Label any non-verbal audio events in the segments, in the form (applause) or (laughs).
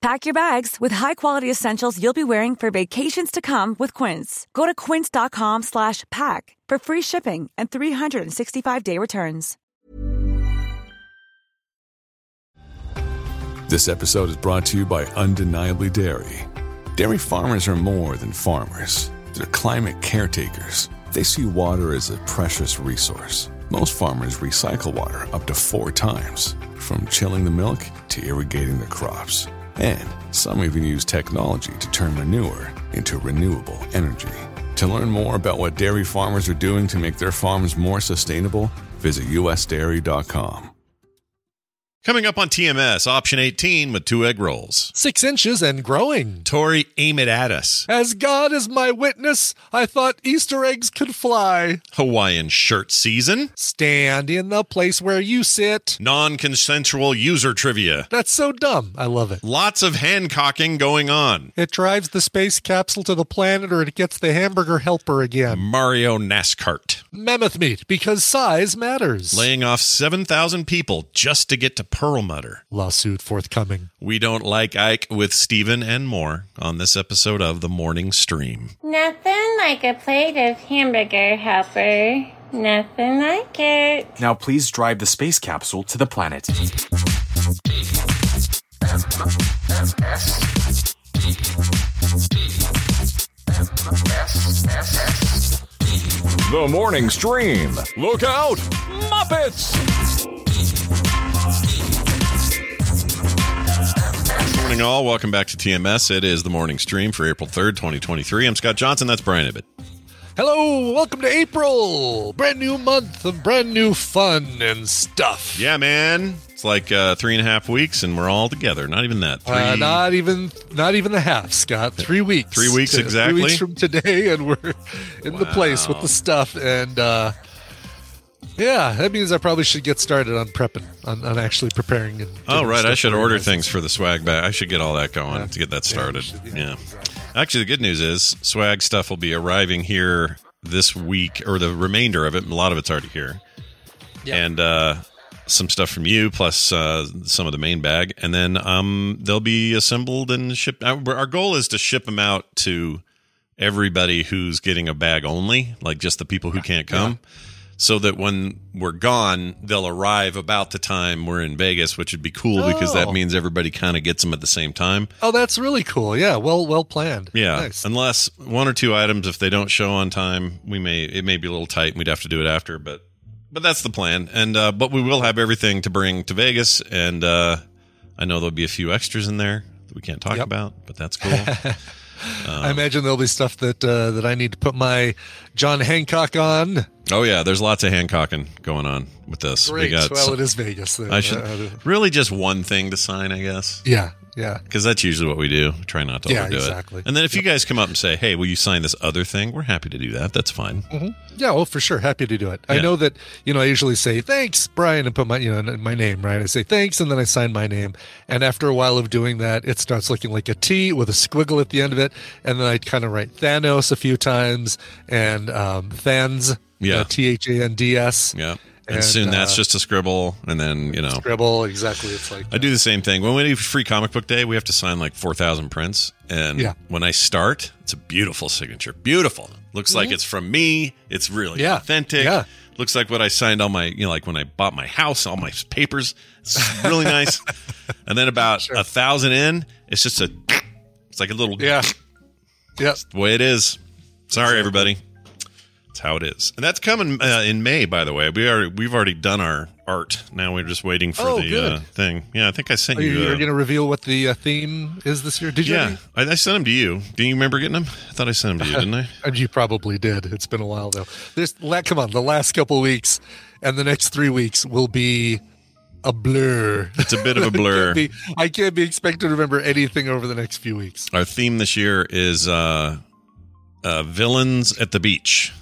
Pack your bags with high-quality essentials you'll be wearing for vacations to come with Quince. Go to quince.com slash pack for free shipping and 365-day returns. This episode is brought to you by Undeniably Dairy. Dairy farmers are more than farmers. They're climate caretakers. They see water as a precious resource. Most farmers recycle water up to four times, from chilling the milk to irrigating their crops. And some even use technology to turn manure into renewable energy. To learn more about what dairy farmers are doing to make their farms more sustainable, visit usdairy.com. Coming up on TMS, option 18 with two egg rolls. Six inches and growing. Tori, aim it at us. As God is my witness, I thought Easter eggs could fly. Hawaiian shirt season. Stand in the place where you sit. Non consensual user trivia. That's so dumb. I love it. Lots of Hancocking going on. It drives the space capsule to the planet or it gets the hamburger helper again. Mario NASKART. Mammoth meat, because size matters. Laying off 7,000 people just to get to Perlmutter. Lawsuit forthcoming. We don't like Ike with Stephen and more on this episode of The Morning Stream. Nothing like a plate of hamburger helper. Nothing like it. Now please drive the space capsule to the planet. The morning stream. Look out, Muppets! Morning, all. Welcome back to TMS. It is the morning stream for April 3rd, 2023. I'm Scott Johnson. That's Brian Ibbett. Hello, welcome to April. Brand new month of brand new fun and stuff. Yeah, man. It's like uh, three and a half weeks, and we're all together. Not even that. Three, Uh, not even not even the half, Scott. Three weeks. Three weeks Three exactly? weeks from today, and we're in the place with the stuff. And uh, yeah, that means I probably should get started on prepping, on, on actually preparing. And Oh, right. I should order things for the swag bag. I should get all that going Yeah. to get that started. you Yeah. yeah. Actually, the good news is swag stuff will be arriving here this week, or the remainder of it. A lot of it's already here. And uh, some stuff from you, plus uh, some of the main bag. And then um, they'll be assembled and shipped. Our our goal is to ship them out to everybody who's getting a bag only, like just the people who can't come. So that when we're gone, they'll arrive about the time we're in Vegas, which would be cool because that Oh. means everybody kind of gets them at the same time. Oh, that's really cool. Yeah, well, well planned. Yeah, nice. unless one or two items, if they don't show on time, we may it may be a little tight. and We'd have to do it after, but but that's the plan. And uh, but we will have everything to bring to Vegas, and uh, I know there'll be a few extras in there that we can't talk Yep. about, but that's cool. (laughs) I imagine there'll be stuff that uh, that I need to put my John Hancock on. Oh yeah, there's lots of Hancocking going on with this. Great. We got well, it is Vegas. I should Uh, really just one thing to sign, I guess. yeah, yeah. Because that's usually what we do. Try not to Yeah, overdo exactly. it. And then if you guys come up and say, "Hey, will you sign this other thing?" We're happy to do that. That's fine. Yeah, well, for sure. Happy to do it. I know that, you know, I usually say, thanks, Brian, and put my, you know, my name, right? I say thanks, and then I sign my name. And after a while of doing that, it starts looking like a T with a squiggle at the end of it. And then I kind of write Thanos a few times and um, Thans, Yeah. T H A N D S. Yeah. And, And, soon that's uh, just a scribble, and then you know Scribble, exactly. It's like, I do the same thing. When we do free comic book day, we have to sign like 4,000 prints. And Yeah. when I start, it's a beautiful signature. Beautiful. Looks like it's from me. It's really Mm-hmm. Yeah. authentic. Yeah. Looks like what I signed all my, you know, like when I bought my house, all my papers. It's really (laughs) nice. And then about a thousand in, it's just a, it's like a little, yeah. (laughs) Yeah. the way it is. Sorry, everybody. That's how it is, and that's coming uh, in May. By the way, we are we've already done our art. Now we're just waiting for Oh, the uh, thing. Yeah, I think I sent Are you, you. you're uh, going to reveal what the uh, theme is this year? Did you? yeah, I, I sent them to you. Do you remember getting them? I thought I sent them to you, didn't I? And (laughs) you probably did. It's been a while though. There's la- come on, the last couple weeks and the next three weeks will be a blur. It's a bit of a blur. (laughs) I, can't be, I can't be expected to remember anything over the next few weeks. Our theme this year is uh, uh, villains at the beach.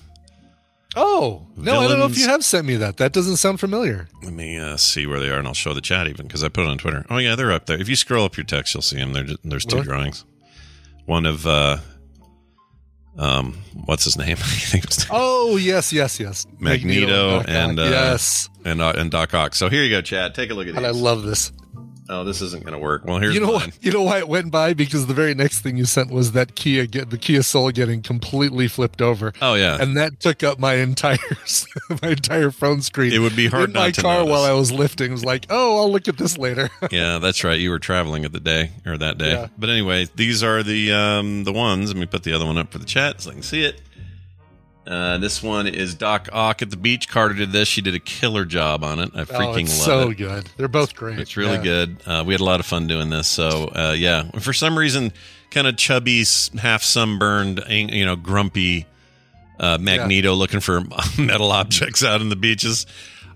Oh no, I don't know if you have sent me that. That doesn't sound familiar. Let me uh, see where they are, and I'll show the chat even because I put it on Twitter. Oh yeah, they're up there. If you scroll up your text, you'll see them. There, there's two Really? drawings. One of uh, um, what's his name? (laughs) I think it was Oh yes, yes, yes. Magneto Ock. and uh, yes, and uh, and Doc Ock. So here you go, Chad. Take a look at these. and I love this. Oh, this isn't going to work. Well, here's you know mine. what? You know why it went by? Because the very next thing you sent was that Kia get the Kia Soul getting completely flipped over. Oh yeah, and that took up my entire (laughs) my entire phone screen. It would be hard in my car notice. while I was lifting. It was like, oh, I'll look at this later. (laughs) yeah, that's right. You were traveling at the day or that day. Yeah. But anyway, these are the um the ones. Let me put the other one up for the chat so I can see it. Uh, this one is Doc Ock at the beach. Carter did this. She did a killer job on it. I oh, freaking it's love so it. So good. They're both great. It's really Yeah. good. Uh, we had a lot of fun doing this. So uh, yeah, for some reason, kind of chubby, half sunburned, you know, grumpy uh, Magneto looking for (laughs) metal objects out in the beaches.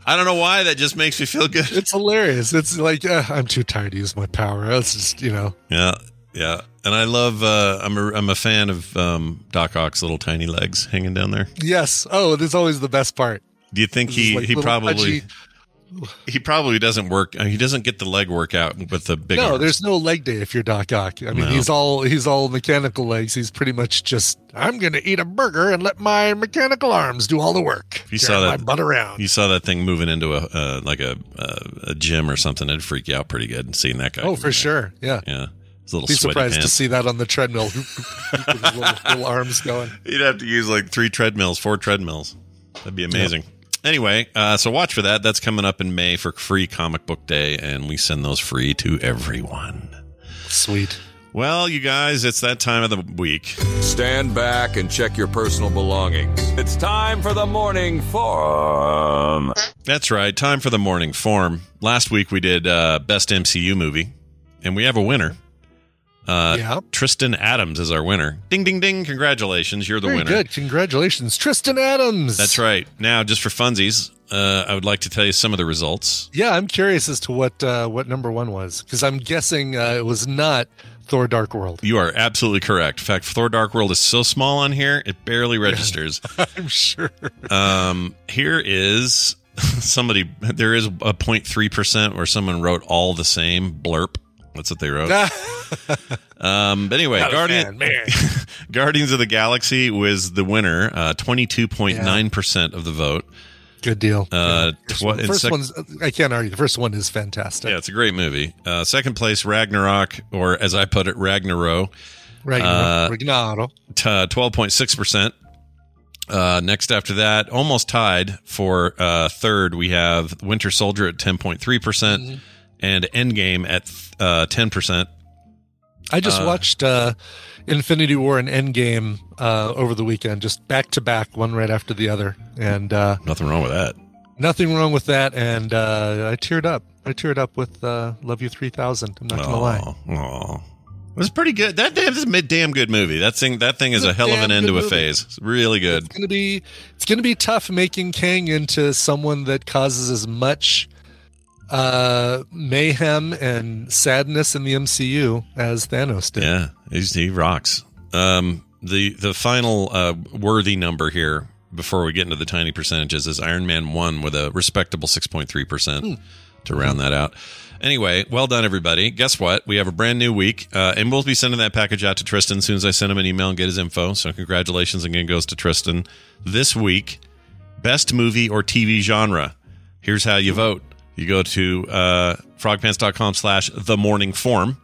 I don't know why that just makes me feel good. It's hilarious. It's like uh, I'm too tired to use my power. It's just you know. Yeah, yeah. And I love. Uh, I'm a I'm a fan of um, Doc Ock's little tiny legs hanging down there. Yes. Oh, this is always the best part. Do you think he like he probably he probably doesn't work? uh, He doesn't get the leg workout with the big. No, arms. there's no leg day if you're Doc Ock. I mean, No. he's all he's all mechanical legs. He's pretty much just I'm going to eat a burger and let my mechanical arms do all the work. If you saw my that- butt around. You saw that thing moving into a uh, like a uh, a gym or something. It'd freak you out pretty good. Seeing that guy. Oh, for sure. Yeah. Yeah, Be sweaty surprised to see that on the treadmill. (laughs) With little, little arms going. You'd have to use like three treadmills, four treadmills. That'd be amazing. Anyway, uh, so watch for that. That's coming up in May for free comic book day, and we send those free to everyone. Sweet. Well, you guys, it's that time of the week. Stand back and check your personal belongings. It's time for the morning forum. That's right. Time for the morning forum. Last week we did uh, best MCU movie, and we have a winner. Uh, Yeah. Tristan Adams is our winner. Ding, ding, ding! Congratulations, you're the Very winner. good. Congratulations, Tristan Adams. That's right. Now, just for funsies, uh, I would like to tell you some of the results. Yeah, I'm curious as to what uh, what number one was because I'm guessing uh, it was not Thor: Dark World. You are absolutely correct. In fact, Thor: Dark World is so small on here it barely registers. (laughs) I'm sure. um, here is (laughs) somebody. There is a 0.3 percent where someone wrote all the same blurp. That's what they wrote. (laughs) Um, but anyway, Guardian, fan. (laughs) Guardians of the Galaxy was the winner. Uh, Twenty-two point nine percent of the vote. Good deal. Uh, Yeah. First, tw- one- first sec- one's I can't argue. The first one is fantastic. Yeah, it's a great movie. Uh, second place, Ragnarok, or as I put it, Ragnarok. Ragnarok. Uh, Ragnarok. twelve point six percent. Uh, next after that, almost tied for uh, third, we have Winter Soldier at ten point three percent, and Endgame at uh, ten percent. I just uh, watched uh, Infinity War and Endgame uh, over the weekend, just back to back, one right after the other, and uh, Nothing wrong with that. nothing wrong with that. And uh, I teared up. I teared up with uh, Love You Three Thousand. I'm not gonna lie. Aw, aw. It was pretty good. That that is a damn good movie. That thing that thing is a a hell of an end to a phase. It's really good. It's gonna be it's gonna be tough making Kang into someone that causes as much uh, mayhem and sadness in the MCU as Thanos did. Yeah, he's, he rocks. Um, the the final uh, worthy number here before we get into the tiny percentages is Iron Man one with a respectable six point three percent to round that out. Anyway, well done everybody. Guess what? We have a brand new week, uh, and we'll be sending that package out to Tristan as soon as I send him an email and get his info. So congratulations again goes to Tristan this week. Best movie or TV genre. Here's how you vote. You go to uh, frogpants.com slash the morning forum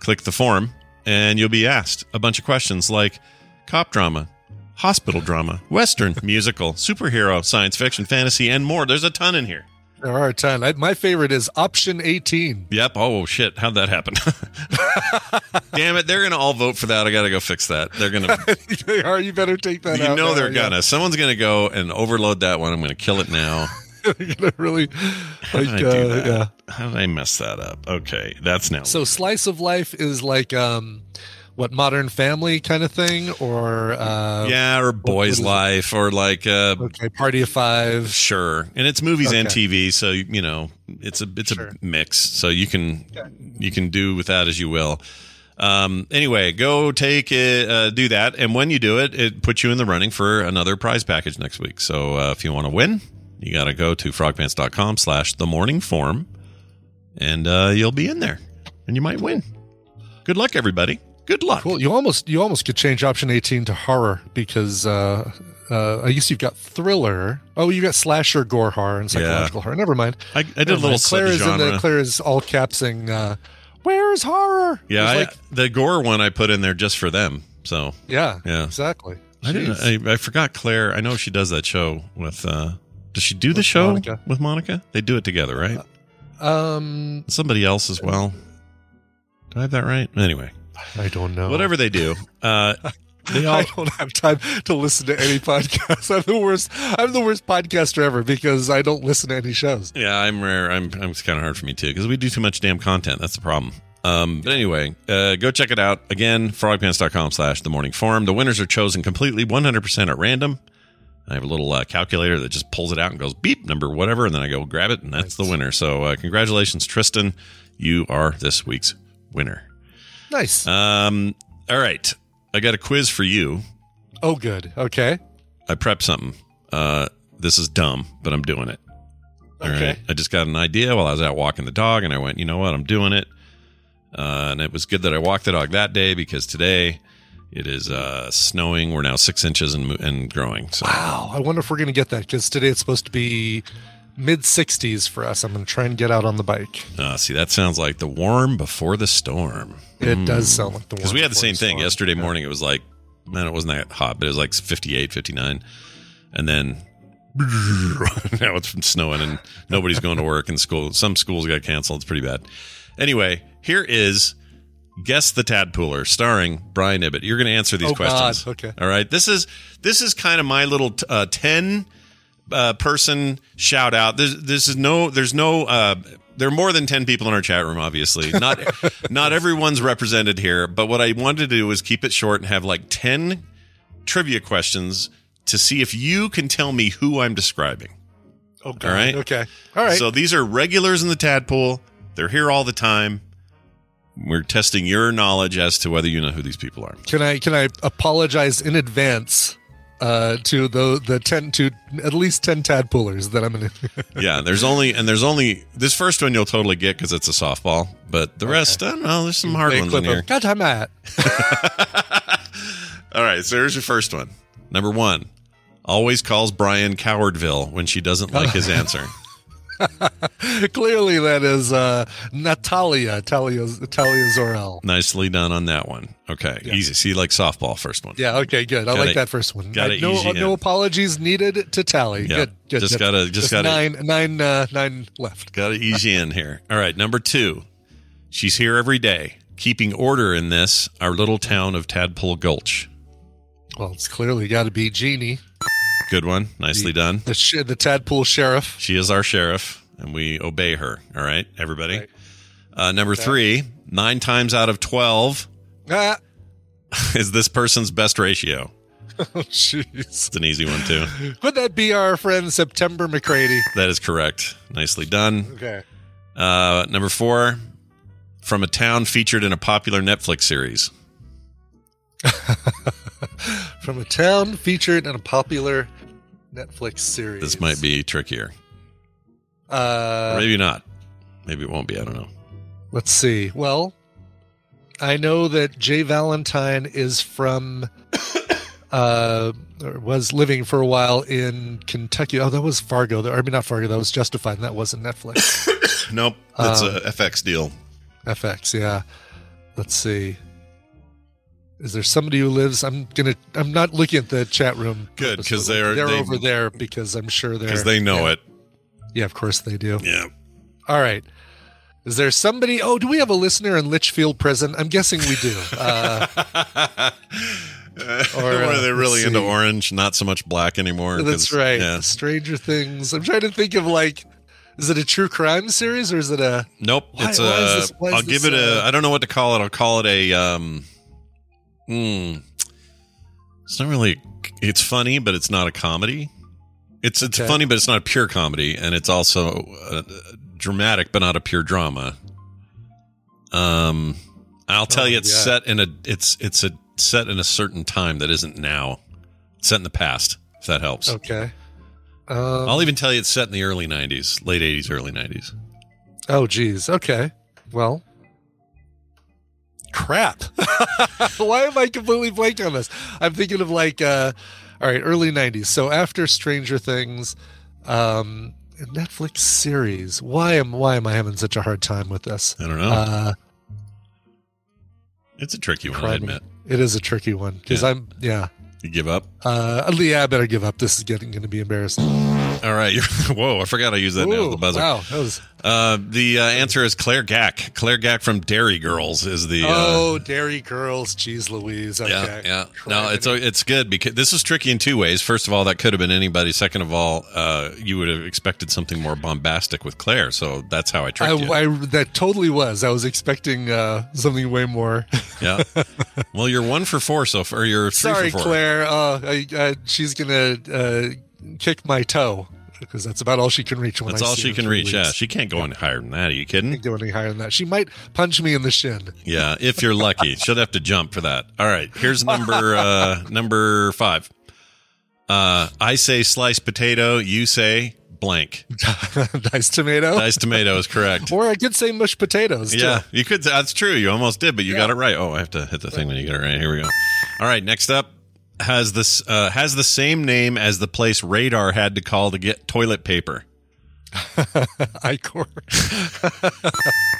click the form and you'll be asked a bunch of questions like cop drama, hospital drama, western, (laughs) musical, superhero, science fiction, fantasy, and more. There's a ton in here. There are a ton. I, my favorite is option 18. Yep. Oh shit! How'd that happen? (laughs) Damn it! They're gonna all vote for that. I gotta go fix that. They're gonna. (laughs) they are. You better take that you out. know now, they're yeah. gonna. Someone's gonna go and overload that one. I'm gonna kill it now. (laughs) They're gonna really How like did I do uh, that? yeah. How did I mess that up? Okay, that's now. So slice of life is like um what modern family kind of thing or uh yeah, or Boy's? Life, or like uh, okay, party of 5. Sure, and it's movies and TV, so you know it's a it's Sure. a mix. So you can you can do with that as you will. Um, anyway, go take it, uh, do that, and when you do it, it puts you in the running for another prize package next week. So uh, if you want to win, you got to go to frogpants.com slash the morning forum, and uh, you'll be in there, and you might win. Good luck, everybody. Good luck. Cool. You almost you almost could change option 18 to horror because uh uh, I guess you've got thriller. Oh, you got slasher, gore, horror, and psychological horror. Never mind. I, I did a little mind. Claire is in the Claire is all capsing. Uh, Where's horror? yeah, I, like, the gore one I put in there just for them. So yeah, Yeah. exactly. I didn't. I, I forgot Claire. I know she does that show with. uh Does she do the show Monica. with Monica? They do it together, right? um, Somebody else as well. Do I have that right? Anyway, I don't know. whatever they do, uh (laughs) they all. I don't have time to listen to any podcasts. I'm the worst. I'm the worst podcaster ever because I don't listen to any shows. Yeah, I'm rare. I'm. I'm it's kind of hard for me too because we do too much damn content. That's the problem. Um, but anyway, uh, go check it out again. Frogpants.com slash the morning forum. The winners are chosen completely 100% at random. I have a little uh, calculator that just pulls it out and goes beep number whatever, and then I go grab it, and that's the winner. So uh, congratulations, Tristan. You are this week's winner. Nice. Um, all right, I got a quiz for you. oh, good. Okay. I prepped something. Uh, this is dumb, but I'm doing it. All right. Okay. I just got an idea while I was out walking the dog, and I went, you know what? I'm doing it. Uh, and it was good that I walked the dog that day because today it is uh, snowing. We're now six inches and, and growing. So Wow. I wonder if we're going to get that because today it's supposed to be mid 60s for us. I'm going to try and get out on the bike. uh, see, that sounds like the warm before the storm. It does sound like the warm. Because we had the same thing storm. yesterday Yeah. morning. It was like, man, it wasn't that hot, but it was like 58, 59. And then (laughs) now it's snowing and nobody's going to work and school. Some schools got canceled. It's pretty bad. Anyway, here is Guess the Tadpooler starring Brian Ibbett. You're going to answer these Oh, questions. God. Okay. All right. This is this is kind of my little uh, 10 uh, person shout out. There's this is no there's no uh, there are more than 10 people in our chat room obviously. Not (laughs) not everyone's represented here, but what I wanted to do was keep it short and have like 10 trivia questions to see if you can tell me who I'm describing. okay All right. Okay. All right. So these are regulars in the tadpole. They're here all the time. We're testing your knowledge as to whether you know who these people are. can I can I apologize in advance uh, to the the ten to at least ten tadpoolers that I'm to. (laughs) Yeah, there's only and there's only this first one you'll totally get because it's a softball, but the rest I don't know. There's some hard ones in here. God, I'm at. (laughs) All right, so here's your first one. Number one, always calls Brian Cowardville when she doesn't like his answer. (laughs) (laughs) Clearly, that is uh, Natalia Talia Talia Zorel. Nicely done on that one. Okay, easy. See, like softball first one. Yeah. Okay. Good. I Got like it- that first one. got it no, easy no in. apologies needed to tally. Yeah, Good. Good. just gotta- just gotta- nine nine uh, nine left. Got to ease you (laughs) in here. All right, number two. She's here every day, keeping order in this, our little town of Tadpole Gulch. Well, it's clearly got to be Jeannie, Good one. Nicely done. the sh- the tadpole sheriff. She is our sheriff, and we obey her. All right, everybody. Right. Uh, number three, nine times out of 12 Ah. (laughs) is this person's best ratio. (laughs) Oh, jeez. It's an easy one, too. Would that be our friend September McCready? That is correct. Nicely done. Okay. Uh, number four, from a town featured in a popular Netflix series. (laughs) From a town featured in a popular Netflix series. This might be trickier. Or Uh, maybe not. Maybe it won't be. I don't know. let's see. Well, I know that Jay Valentine is from, (coughs) uh, or was living for a while in Kentucky. Oh, that was Fargo. I mean, not Fargo. That was Justified. And that wasn't Netflix. (coughs) Nope. That's Um, a FX deal. FX. Yeah. Let's see. Is there somebody who lives? I'm gonna. I'm not looking at the chat room. Good because they're- they're they- over there because I'm sure they're Because they know yeah. it. Yeah, of course they do. Yeah. All right. Is there somebody? Oh, do we have a listener in Litchfield Prison? I'm guessing we do. (laughs) Uh, or uh, they're really into orange, not so much black anymore. that's right. Yeah. Stranger Things. I'm trying to think of like, is it a true crime series or is it a? Nope. Why- it's a. why is this- why is I'll give it a. uh, don't know what to call it. I'll call it a. Um. Hmm. It's not really. It's funny, but it's not a comedy. It's it's Okay. funny, but it's not a pure comedy, and it's also uh, dramatic, but not a pure drama. Um, I'll tell Oh, you, it's yeah. set in a. It's it's a set in a certain time that isn't now. It's set in the past. If that helps. Okay. Um, I'll even tell you it's set in the early '90s, late '80s, early '90s. Oh, geez. Okay. Well, crap. (laughs) Why am I completely blank on this? I'm thinking of like, uh, all right, early 90s. So after Stranger Things, um, Netflix series. Why am why am I having such a hard time with this? I don't know. Uh, it's a tricky one, I admit. It is a tricky one because Yeah. I'm yeah. You give up? Uh, yeah, I better give up. This is getting going to be embarrassing. (laughs) All right. (laughs) Whoa, I forgot I used that now as the buzzer. Wow, that was Uh, the uh, answer is Claire Gack. Claire Gack from Dairy Girls is the. Uh, oh, Dairy Girls, Cheese Louise. Okay. yeah, yeah. No, it's it's good because this is tricky in two ways. First of all, that could have been anybody. Second of all, uh, you would have expected something more bombastic with Claire, so that's how I I, tricked you. I that totally was. I was expecting uh, something way more. (laughs) yeah. Well, you're one for four so far. You're three Sorry, for four. Claire. Uh, I, uh, she's gonna uh, kick my toe because that's about all she can reach. When That's I all she can reach. Weeks. Yeah, she can't go any higher than that. Are you kidding? Can't go any higher than that. She might punch me in the shin. Yeah, if you're lucky, (laughs) she'll have to jump for that. All right, here's number uh, number five. Uh, I say sliced potato. You say blank. (laughs) nice tomato. Diced tomato is correct. Or I could say mushed potatoes. too. Yeah, you could. That's true. You almost did, but you got it right. Oh, I have to hit the thing when you get it right. Here we go. All right, next up has this uh, has the same name as the place Radar had to call to get toilet paper. (laughs) Icor.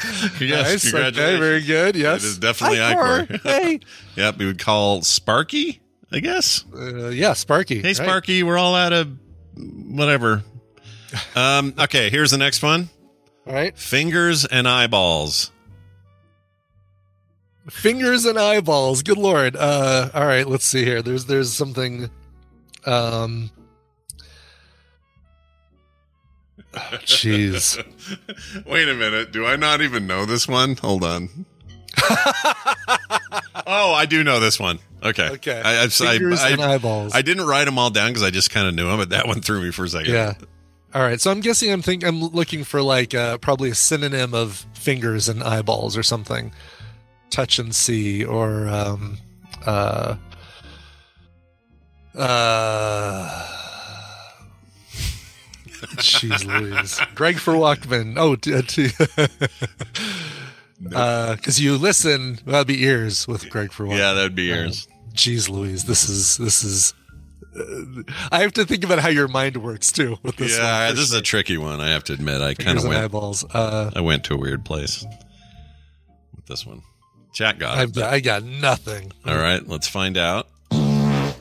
(laughs) Yes, nice. Okay, very good. Yes. It is definitely Icor. Icor. (laughs) hey. Yep, we would call Sparky, I guess. Uh, yeah, Sparky. Hey, right. Sparky, we're all out of whatever. Um, okay, here's the next one. All right. Fingers and eyeballs. Fingers and eyeballs. Good lord. Uh, all right. Let's see here. There's there's something. Um. Jeez. (laughs) Wait a minute. Do I not even know this one? Hold on. (laughs) oh, I do know this one. Okay. Okay. I, I, Fingers I, and eyeballs. I didn't write them all down because I just kind of knew them, but that one threw me for a second. yeah. All right. So I'm guessing I'm think I'm looking for like uh, probably a synonym of fingers and eyeballs or something. Touch and see or um uh uh Jeez Louise. Greg for Walkman. Oh, t- uh, (laughs) uh, because you listen, that'd be ears with Greg for Walkman. Yeah, that'd be yours. Jeez Louise, this is this is. Uh, I have to think about how your mind works too. With this yeah, one, this is a tricky one. I have to admit. I kind of went. eyeballs. Uh, I went to a weird place with this one. Chat got. I've got, I got nothing. All right, let's find out.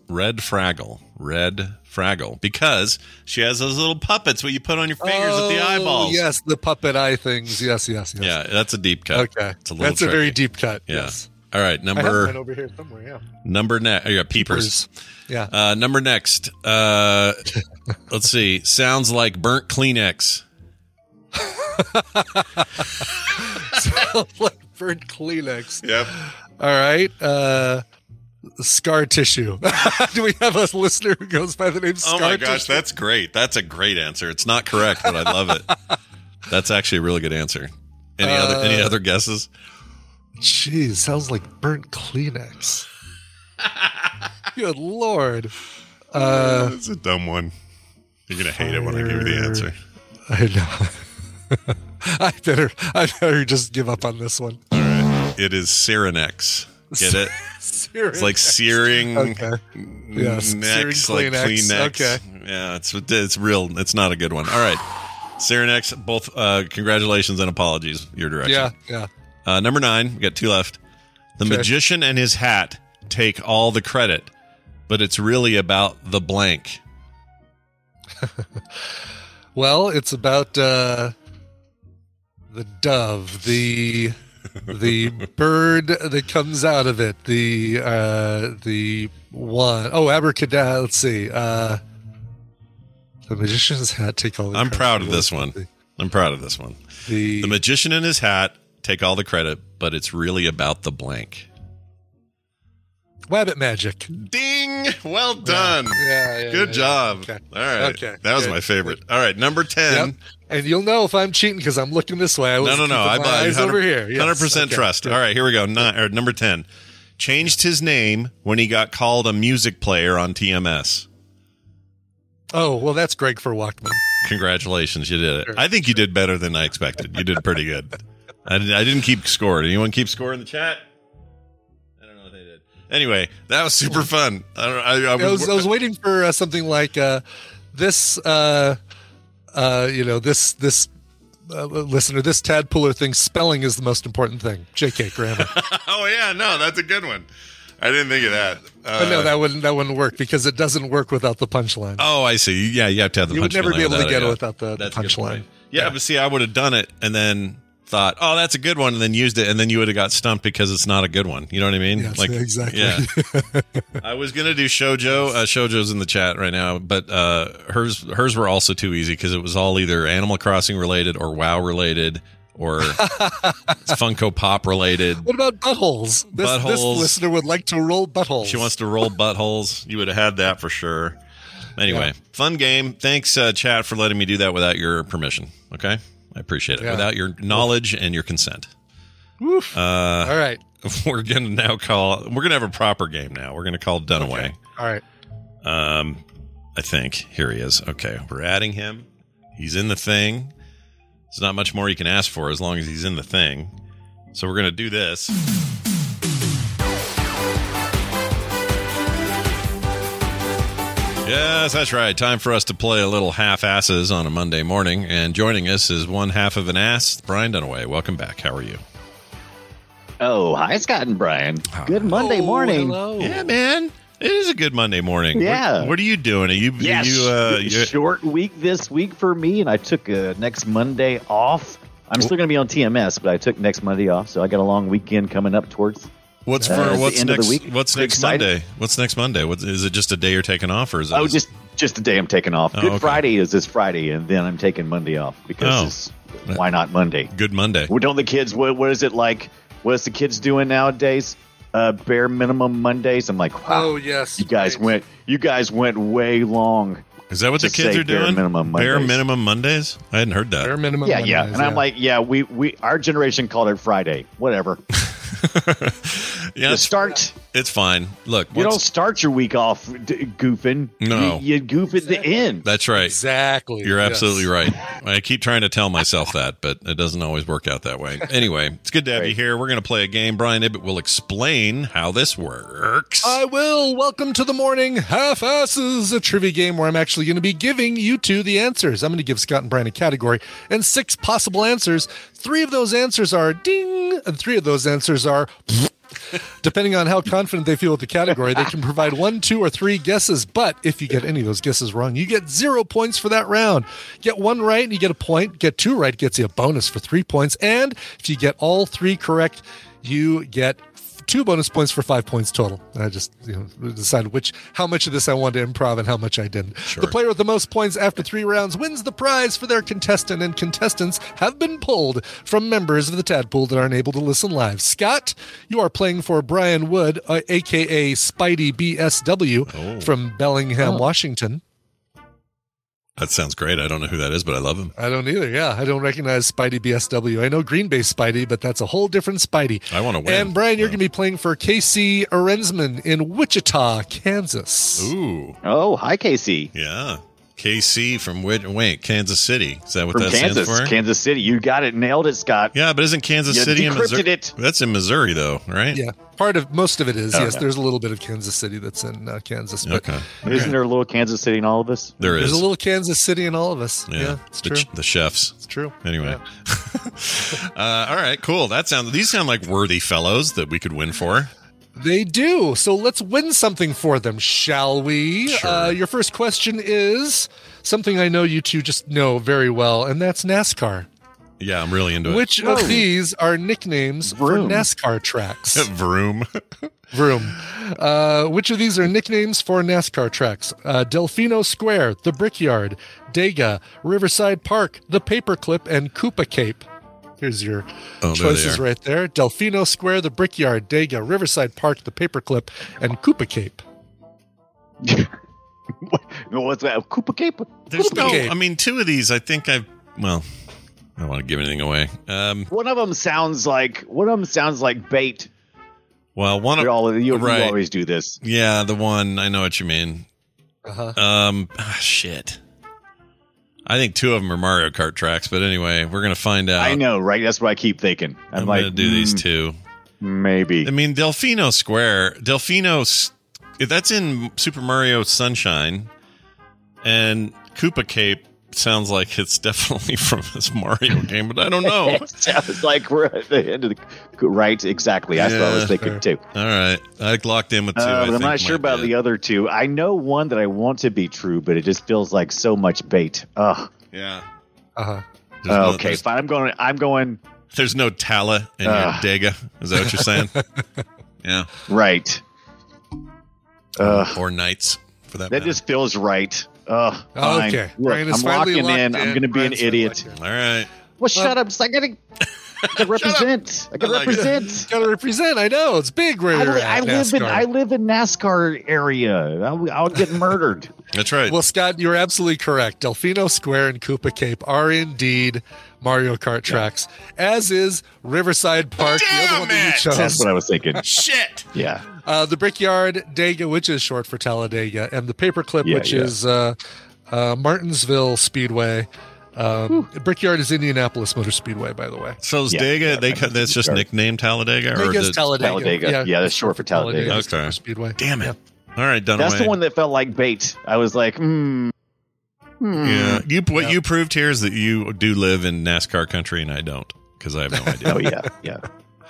Red Fraggle. Red Fraggle. Because she has those little puppets where you put on your fingers at the Oh, eyeballs. Yes, the puppet eye things. Yes, yes, yes. Yeah, that's a deep cut. Okay, It's a little that's a very deep cut. Yeah. Yes. All right, I have number over here somewhere. Yeah. number next. Oh, yeah, peepers. Yeah. Uh, number next. Uh, let's see. (laughs) Sounds like burnt Kleenex. (laughs) like burnt Kleenex. Yep. All right. Uh, scar tissue. (laughs) Do we have a listener who goes by the name Oh Scar my gosh, tissue? that's great. That's a great answer. It's not correct, but I love it. (laughs) That's actually a really good answer. Any other any Uh, other guesses? Jeez, sounds like burnt Kleenex. (laughs) Good lord. Uh, That's a dumb one. You're gonna hate it when I give you the answer. I know. I better I better just give up on this one. All right. It is Cyranex. Get it? It's like searing Okay. Yes, necks, searing like Kleenex. Kleenex. Okay. Yeah, it's it's real. It's not a good one. All right. Cyranex, both uh, congratulations and apologies. Your direction. Yeah, yeah. Uh, number nine, we got two left. The Okay. magician and his hat take all the credit, but it's really about the blank. (laughs) Well, it's about uh, the dove, the (laughs) the bird that comes out of it, the uh, the one oh abracadabra. Let's see. Uh, the magician's hat. Take all. The I'm credit. proud of this one. I'm proud of this one. The, The magician in his hat, take all the credit, but it's really about the blank. Wabbit magic. Ding! Well done. Yeah, yeah, Good yeah, job. Okay. All right. Okay, That was good. my favorite. All right. Number 10. Yep. And you'll know if I'm cheating because I'm looking this way. I was No, no, no. I buy eyes over here. Yes. 100% Okay. trust. All right. Here we go. Nine, number 10. Changed his name when he got called a music player on TMS. Oh well, that's Greg for Walkman. Congratulations. You did it. I think you did better than I expected. You did pretty good. I, I didn't keep score. Did anyone keep score in the chat? I don't know if they did. Anyway, that was super fun. I, I, I, was, I was waiting for uh, something like uh, this. Uh, uh, you know, this this uh, listener, this tadpooler thinks spelling is the most important thing. J.K. grammar. (laughs) oh, yeah. No, that's a good one. I didn't think of that. Uh, but no, that wouldn't that wouldn't work because it doesn't work without the punchline. Oh, I see. Yeah, you have to have the punchline. You would never be able to get it yeah. without the- the That's a good punchline. point. Yeah, but see, I would have done it and then thought, "Oh, that's a good one," and then used it, and then you would have got stumped because it's not a good one. You know what I mean? Yes, exactly. Yeah. (laughs) I was gonna do shojo. Uh, shojo's in the chat right now, but uh, hers hers were also too easy because it was all either Animal Crossing related or WoW related or (laughs) Funko Pop related. What about buttholes? This, this listener would like to roll buttholes. She wants to roll buttholes. You would have had that for sure. Anyway, Yeah. fun game. Thanks, uh, chat, for letting me do that without your permission. Okay, I appreciate it. Yeah. Without your knowledge and your consent. Woof. Uh, All right. (laughs) we're gonna now call. We're gonna have a proper game now. We're gonna call Dunaway. All right. Um, I think here he is. Okay, we're adding him. He's in the thing. There's not much more you can ask for as long as he's in the thing. So we're gonna do this. Yes, that's right. Time for us to play a little half asses on a Monday morning. And joining us is one half of an ass, Brian Dunaway. Welcome back. How are you? Oh, hi, Scott and Brian. Good Monday Oh, morning. hello. Yeah, man. It is a good Monday morning. Yeah. What, what are you doing? Are you, Yes, you, uh, (laughs) you short week this week for me, and I took uh, next Monday off. I'm still going to be on TMS, but I took next Monday off, so I got a long weekend coming up towards. What's for Uh, at the what's end of the next? week. What's Pretty next excited. Monday? What's next Monday? What is it? Just a day you're taking off, or is it? Oh, just just a day I'm taking off. Oh, Good okay. Friday is this Friday, and then I'm taking Monday off because it's, why not Monday? good Monday? Well, don't the kids? What, what is it like? What is the kids doing nowadays? Uh, bare minimum Mondays. I'm like, wow, Oh yes. you guys right. went. You guys went way long. Is that what the kids are bare doing? minimum bare minimum Mondays. I hadn't heard that. Bare that. minimum. Yeah, yeah. Mondays, And I'm like, yeah, we we our generation called it Friday. Whatever. (laughs) yeah, You it's, start. it's fine. Look, You don't start your week off d- goofing. No. you, you goof at the end. that's right. exactly. You're yes. absolutely right. (laughs) I keep trying to tell myself that, but it doesn't always work out that way. Anyway, it's good to have you here. We're going to play a game. Brian Ibbett will explain how this works. I will. Welcome to the morning half asses, a trivia game where I'm actually going to be giving you two the answers. I'm going to give Scott and Brian a category and six possible answers. Three of those answers are ding, and three of those answers are. (laughs) Depending on how confident they feel with the category, they can provide one, two, or three guesses. But if you get any of those guesses wrong, you get zero points for that round. Get one right, and you get a point. Get two right, gets you a bonus for three points. And if you get all three correct, you get two bonus points for five points total. And I just you know, decided which how much of this I wanted to improv and how much I didn't. The player with the most points after three rounds wins the prize for their contestant, and contestants have been pulled from members of the Tadpool that aren't able to listen live. Scott, you are playing for Brian Wood, uh, aka Spidey BSW from Bellingham, Washington. That sounds great. I don't know who that is, but I love him. I don't either. Yeah, I don't recognize Spidey BSW. I know Green Bay Spidey, but that's a whole different Spidey. I want to win. And Brian, you're going to be playing for KC Arensman in Wichita, Kansas. Ooh, Oh, hi, Casey. yeah. KC from wait, wait, Kansas City. Is that what From that Kansas, stands for? Kansas City. You got it, nailed it, Scott. yeah, but isn't Kansas You City in decrypted Missouri? it. That's in Missouri, though, right? Yeah, part of most of it is Oh, yes. There's a little bit of Kansas City that's in uh, Kansas, but Okay. Isn't there a little Kansas City in all of us? There is. there's a little Kansas City in all of us. Yeah, it's the, true. ch- the chefs. it's true. Anyway. (laughs) uh, all right, cool. That sounds. These sound like worthy fellows that we could win for. They do. So let's win something for them, shall we? Sure. Uh, your first question is something I know you two just know very well, and that's NASCAR. Yeah, I'm really into it. Which of these are nicknames Vroom. for NASCAR tracks? (laughs) Vroom. Vroom. Uh, which of these are nicknames for NASCAR tracks? Uh, Delfino Square, the Brickyard, Dega, Riverside Park, the Paperclip, and Koopa Cape. Here's your Oh, choices are. right there. Delfino Square, the Brickyard, Dega, Riverside Park, the Paperclip, and Koopa Cape. (laughs) no, what's that? Koopa Cape? There's no. Cape. I mean, two of these. I think I've. Well, I don't want to give anything away. Um. One of them sounds like one of them sounds like bait. Well, one of You, all, you, right. you always do this. Yeah, the one. I know what you mean. Uh-huh. Um. ah, shit. I think two of them are Mario Kart tracks, but anyway, we're gonna find out. I know, right? That's what I keep thinking. I'm, I'm, like, gonna do these mm, two. Maybe. I mean, Delfino Square. Delfino, that's in Super Mario Sunshine, and Koopa Cape sounds like it's definitely (laughs) from this Mario game, but I don't know. (laughs) it sounds like we're at the end of the right. Exactly. That's what I was Yeah. thinking too. All right, I locked in with two. Uh, I but I'm not sure about it. the other two. I know one that I want to be true, but it just feels like so much bait. Ugh. Yeah. Uh-huh. There's no, okay, there's, fine. I'm going. I'm going. there's no Tala in Ugh. your Dega. Is that what you're saying? (laughs) yeah. Right. Ugh. Or Knights for that. That matter. just feels right. Ugh. fine. Okay. Look, Brian I'm finally locking locked in. I'm going to be an idiot. All right. Well, shut up. I gotta, I gotta (laughs) represent. I gotta I like represent. (laughs) Gotta represent. I know it's big where I, li- I live in NASCAR. I live in NASCAR area. I'll, I'll get murdered. (laughs) That's right. Well, Scott, you're absolutely correct. Delfino Square and Koopa Cape are indeed Mario Kart tracks, as is Riverside Park, the other Damn one that you it! chose. That's what I was thinking. Shit. Yeah. Uh, the Brickyard Dega, which is short for Talladega, and the Paperclip, Yeah, which yeah. is uh, uh, Martinsville Speedway. Um, Brickyard is Indianapolis Motor Speedway, by the way. So is Yeah, Dega, yeah, they right. that's just nicknamed Talladega? or Dega's the- Talladega. Talladega. Yeah, that's short for Talladega. Talladega Okay. Speedway. Damn it. Yep. All right, Dunaway. That's the one that felt like bait. I was like, hmm. hmm. Yeah. You, what Yep. you proved here is that you do live in NASCAR country and I don't because I have no (laughs) idea. Oh yeah, yeah.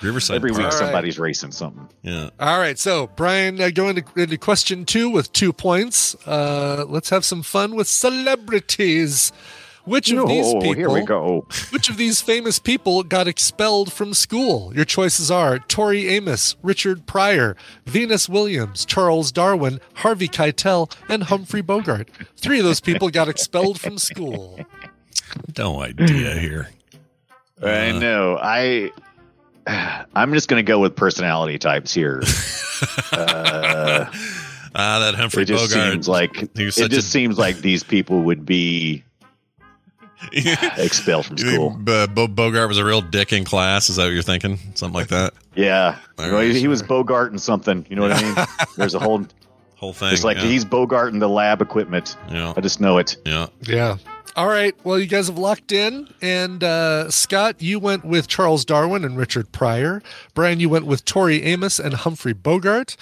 Riverside Every week Park. right. somebody's racing something. Yeah. All right, so Brian, uh, going into, into question two with two points. Uh, let's have some fun with celebrities. Which of these Oh, people? here we go. Which of these famous people got expelled from school? Your choices are Tori Amos, Richard Pryor, Venus Williams, Charles Darwin, Harvey Keitel, and Humphrey Bogart. Three of those people got expelled from school. (laughs) No idea here. I know. I. (sighs) I'm just going to go with personality types here. (laughs) uh, Ah, that Humphrey it just Bogart. seems like He it just a- seems like these people would be (laughs) expelled from You think, school. uh, Bo- Bogart was a real dick in class. Is that what you're thinking? Something like that. (laughs) Yeah, All Well, he, he was. Bogart and something. You know what I mean? There's a whole. Whole thing. It's like yeah. he's Bogart in the lab equipment. Yeah. I just know it. Yeah. Yeah. All right. Well, you guys have locked in. And uh, Scott, you went with Charles Darwin and Richard Pryor. Brian, you went with Tori Amos and Humphrey Bogart.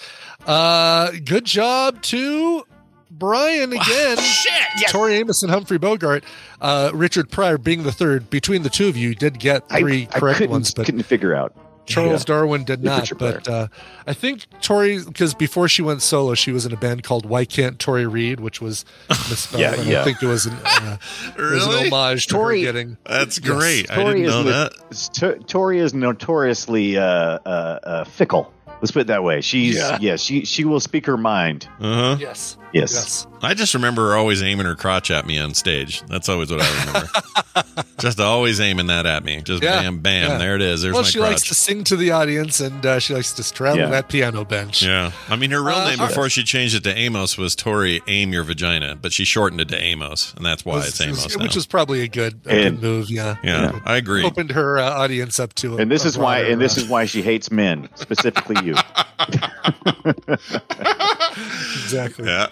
Uh, good job to Brian again. Shit. Tori Amos and Humphrey Bogart. Uh, Richard Pryor being the third. Between the two of you, you did get three I correct couldn't, ones, but couldn't figure out. Charles Yeah. Darwin did not. But uh, I think Tori, because before she went solo, she was in a band called Y Kant Tori Read, which was (laughs) misspelled. Yeah, and I think it was an, uh, (laughs) it was an homage to Tori- her getting. That's Yes. great. I Tori didn't is know no- that. T- Tori is notoriously uh, uh, uh, fickle. Let's put it that way. She's Yeah. yeah. she she will speak her mind. Uh huh. Yes. Yes. Yes. I just remember her always aiming her crotch at me on stage. That's always what I remember. (laughs) just always aiming that at me. Just Yeah, bam, bam. yeah. There it is. There's well, my she crotch. likes to sing to the audience, and uh, she likes to straddle Yeah. that piano bench. yeah. I mean, her real Uh, name all before she changed it to Amos was Tori Aim Your Vagina, but she shortened it to Amos, and that's why Was- it's Amos which now. is probably a good, a And- good move. Yeah. yeah, I agree. Opened her uh, audience up to it. And this is why and this is why she hates men, specifically you. (laughs) exactly. Yeah.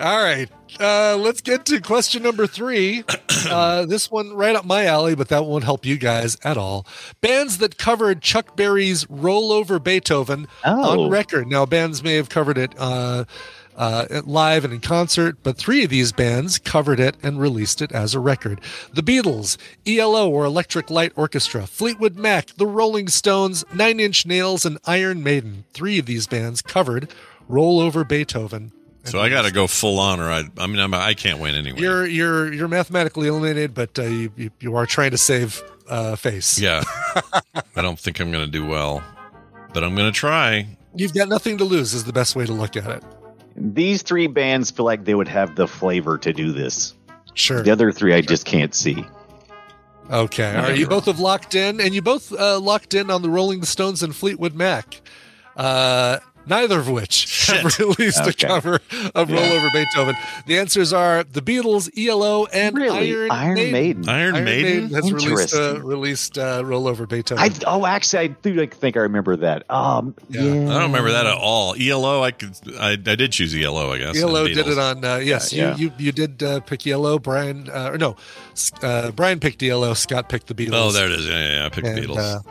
All right. Uh, let's get to question number three. (clears throat) Uh, this one right up my alley, but that won't help you guys at all. Bands that covered Chuck Berry's Roll Over Beethoven Oh. on record. Now, bands may have covered it uh, uh, live and in concert, but three of these bands covered it and released it as a record. The Beatles, ELO or Electric Light Orchestra, Fleetwood Mac, The Rolling Stones, Nine Inch Nails, and Iron Maiden. Three of these bands covered Roll Over Beethoven So I got to go full on, or I, I mean, I'm, I can't win anyway. You're you're you're mathematically eliminated, but uh, you, you you are trying to save uh, face. yeah, I don't think I'm going to do well, but I'm going to try. You've got nothing to lose. Is the best way to look at it. These three bands feel like they would have the flavor to do this. Sure. The other three I just can't see. Okay. All right. You both have locked in, and you both uh, locked in on the Rolling Stones and Fleetwood Mac. Uh, neither of which (laughs) have released Okay. a cover of Roll Over Beethoven. The answers are the Beatles, ELO, and Really? Iron, Iron Maiden. Maiden? Iron, Maiden. has released uh, released uh, Roll Over Beethoven. I oh, actually, I do like, think I remember that. Um, Yeah. yeah. I don't remember that at all. ELO, I could, I, I did choose ELO, I guess. ELO did it on uh, yes. Yeah, You, you you did uh, pick ELO. Brian uh, or no, uh, Brian picked ELO. Scott picked the Beatles. Oh, there it is. Yeah, yeah, yeah. I picked And, Beatles.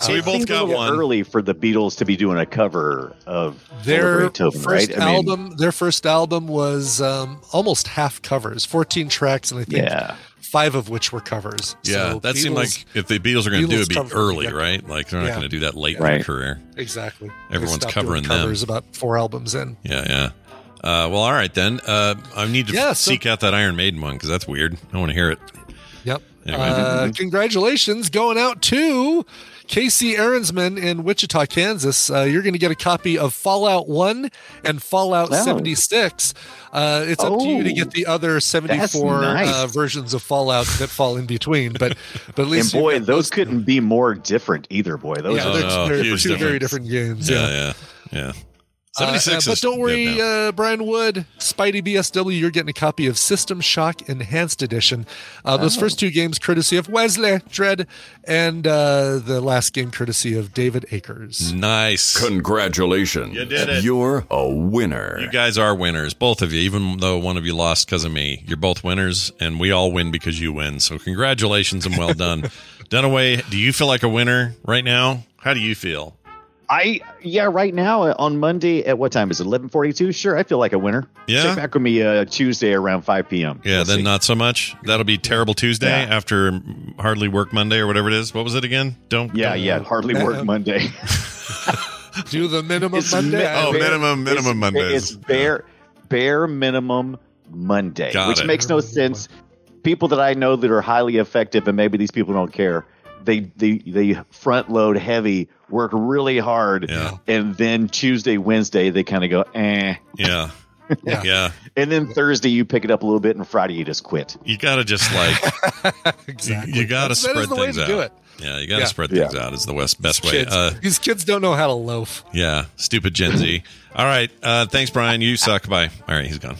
Uh, so we both got one. early for the Beatles to be doing a cover of their Beethoven, first right? I mean, album their first album was um, almost half covers 14 tracks and i think Yeah. five of which were covers Yeah, So that seemed like if the Beatles are going to do it, be early, the- right? Like they're not Yeah. going to do that late in Right. their career. exactly Everyone's stopped doing covering them. covers about four albums in Yeah, yeah. Uh, well, all right then. Uh, I need to Yeah, so- seek out that Iron Maiden one because that's weird. I want to hear it. yep Anyway. uh, congratulations going out to Casey Aaronsman in Wichita, Kansas. Uh, you're going to get a copy of Fallout 1 and Fallout Oh. 76. Uh, it's up to you to Oh, get the other 74 nice. uh, versions of Fallout that fall in between. But, but at least you've boy, got those couldn't be more different either. Boy, those yeah, Oh, are they're, no, they're huge two very different games. Yeah, Yeah. yeah, yeah. Uh, Seventy six, uh, but don't worry, uh, Brian Wood, Spidey BSW, you're getting a copy of System Shock Enhanced Edition. Uh, those Oh. first two games, courtesy of Wesley Dredd, and uh, the last game, courtesy of David Akers. nice. Congratulations. You did it. You're a winner. You guys are winners, both of you. Even though one of you lost because of me, you're both winners, and we all win because you win. So congratulations and well done, (laughs) Dunaway. Do you feel like a winner right now? How do you feel? I yeah, right now uh, on Monday at what time is it? Eleven forty two. Sure, I feel like a winner. Yeah? check back with me uh, Tuesday around five p.m. Yeah, We'll then see. not so much. That'll be terrible Tuesday Yeah. after hardly work Monday or whatever it is. What was it again? Don't. Yeah, don't- yeah, hardly work (laughs) Monday. (laughs) Do the minimum It's Monday. mi- Oh, bare- minimum- minimum Monday. It's bare bare minimum Monday, Got which it. makes no sense. People that I know that are highly effective, and maybe these people don't care. They they they front load heavy, work really hard, Yeah. and then Tuesday, Wednesday they kind of go eh, Yeah. Yeah. Yeah. and then Thursday you pick it up a little bit, and Friday you just quit. You got to just like, (laughs) exactly. you, got to spread is the way things out. do it. Yeah, you got to Yeah. spread Yeah. things out. Is the best, best way. Kids. Uh, These kids don't know how to loaf. yeah, stupid Gen Z. All right. Uh, thanks, Brian. You suck. Bye. All right, he's gone.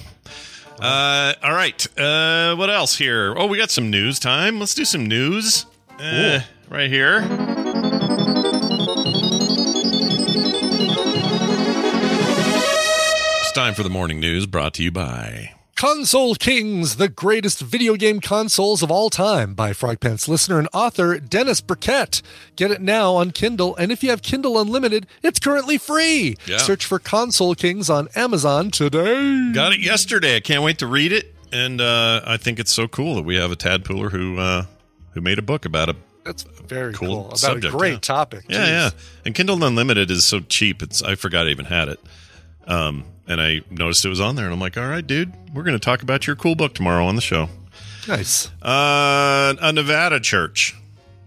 Uh, all right. Uh, what else here? Oh, we got some news time. Let's do some news. Uh, right here. It's time for the morning news brought to you by. Console Kings, the greatest video game consoles of all time, by Frog Pants listener and author Dennis Burkett. Get it now on Kindle, and if you have Kindle Unlimited, it's currently free. Yeah. Search for Console Kings on Amazon today. Got it yesterday. I can't wait to read it, and uh, I think it's so cool that we have a tadpooler who uh, who made a book about it. That's very Cool cool. About subject, a great yeah. topic. Yeah, Jeez. yeah. And Kindle Unlimited is so cheap. It's I forgot I even had it. Um, and I noticed it was on there, and I'm like, all right, dude, we're going to talk about your cool book tomorrow on the show. Nice. Uh, a Nevada church.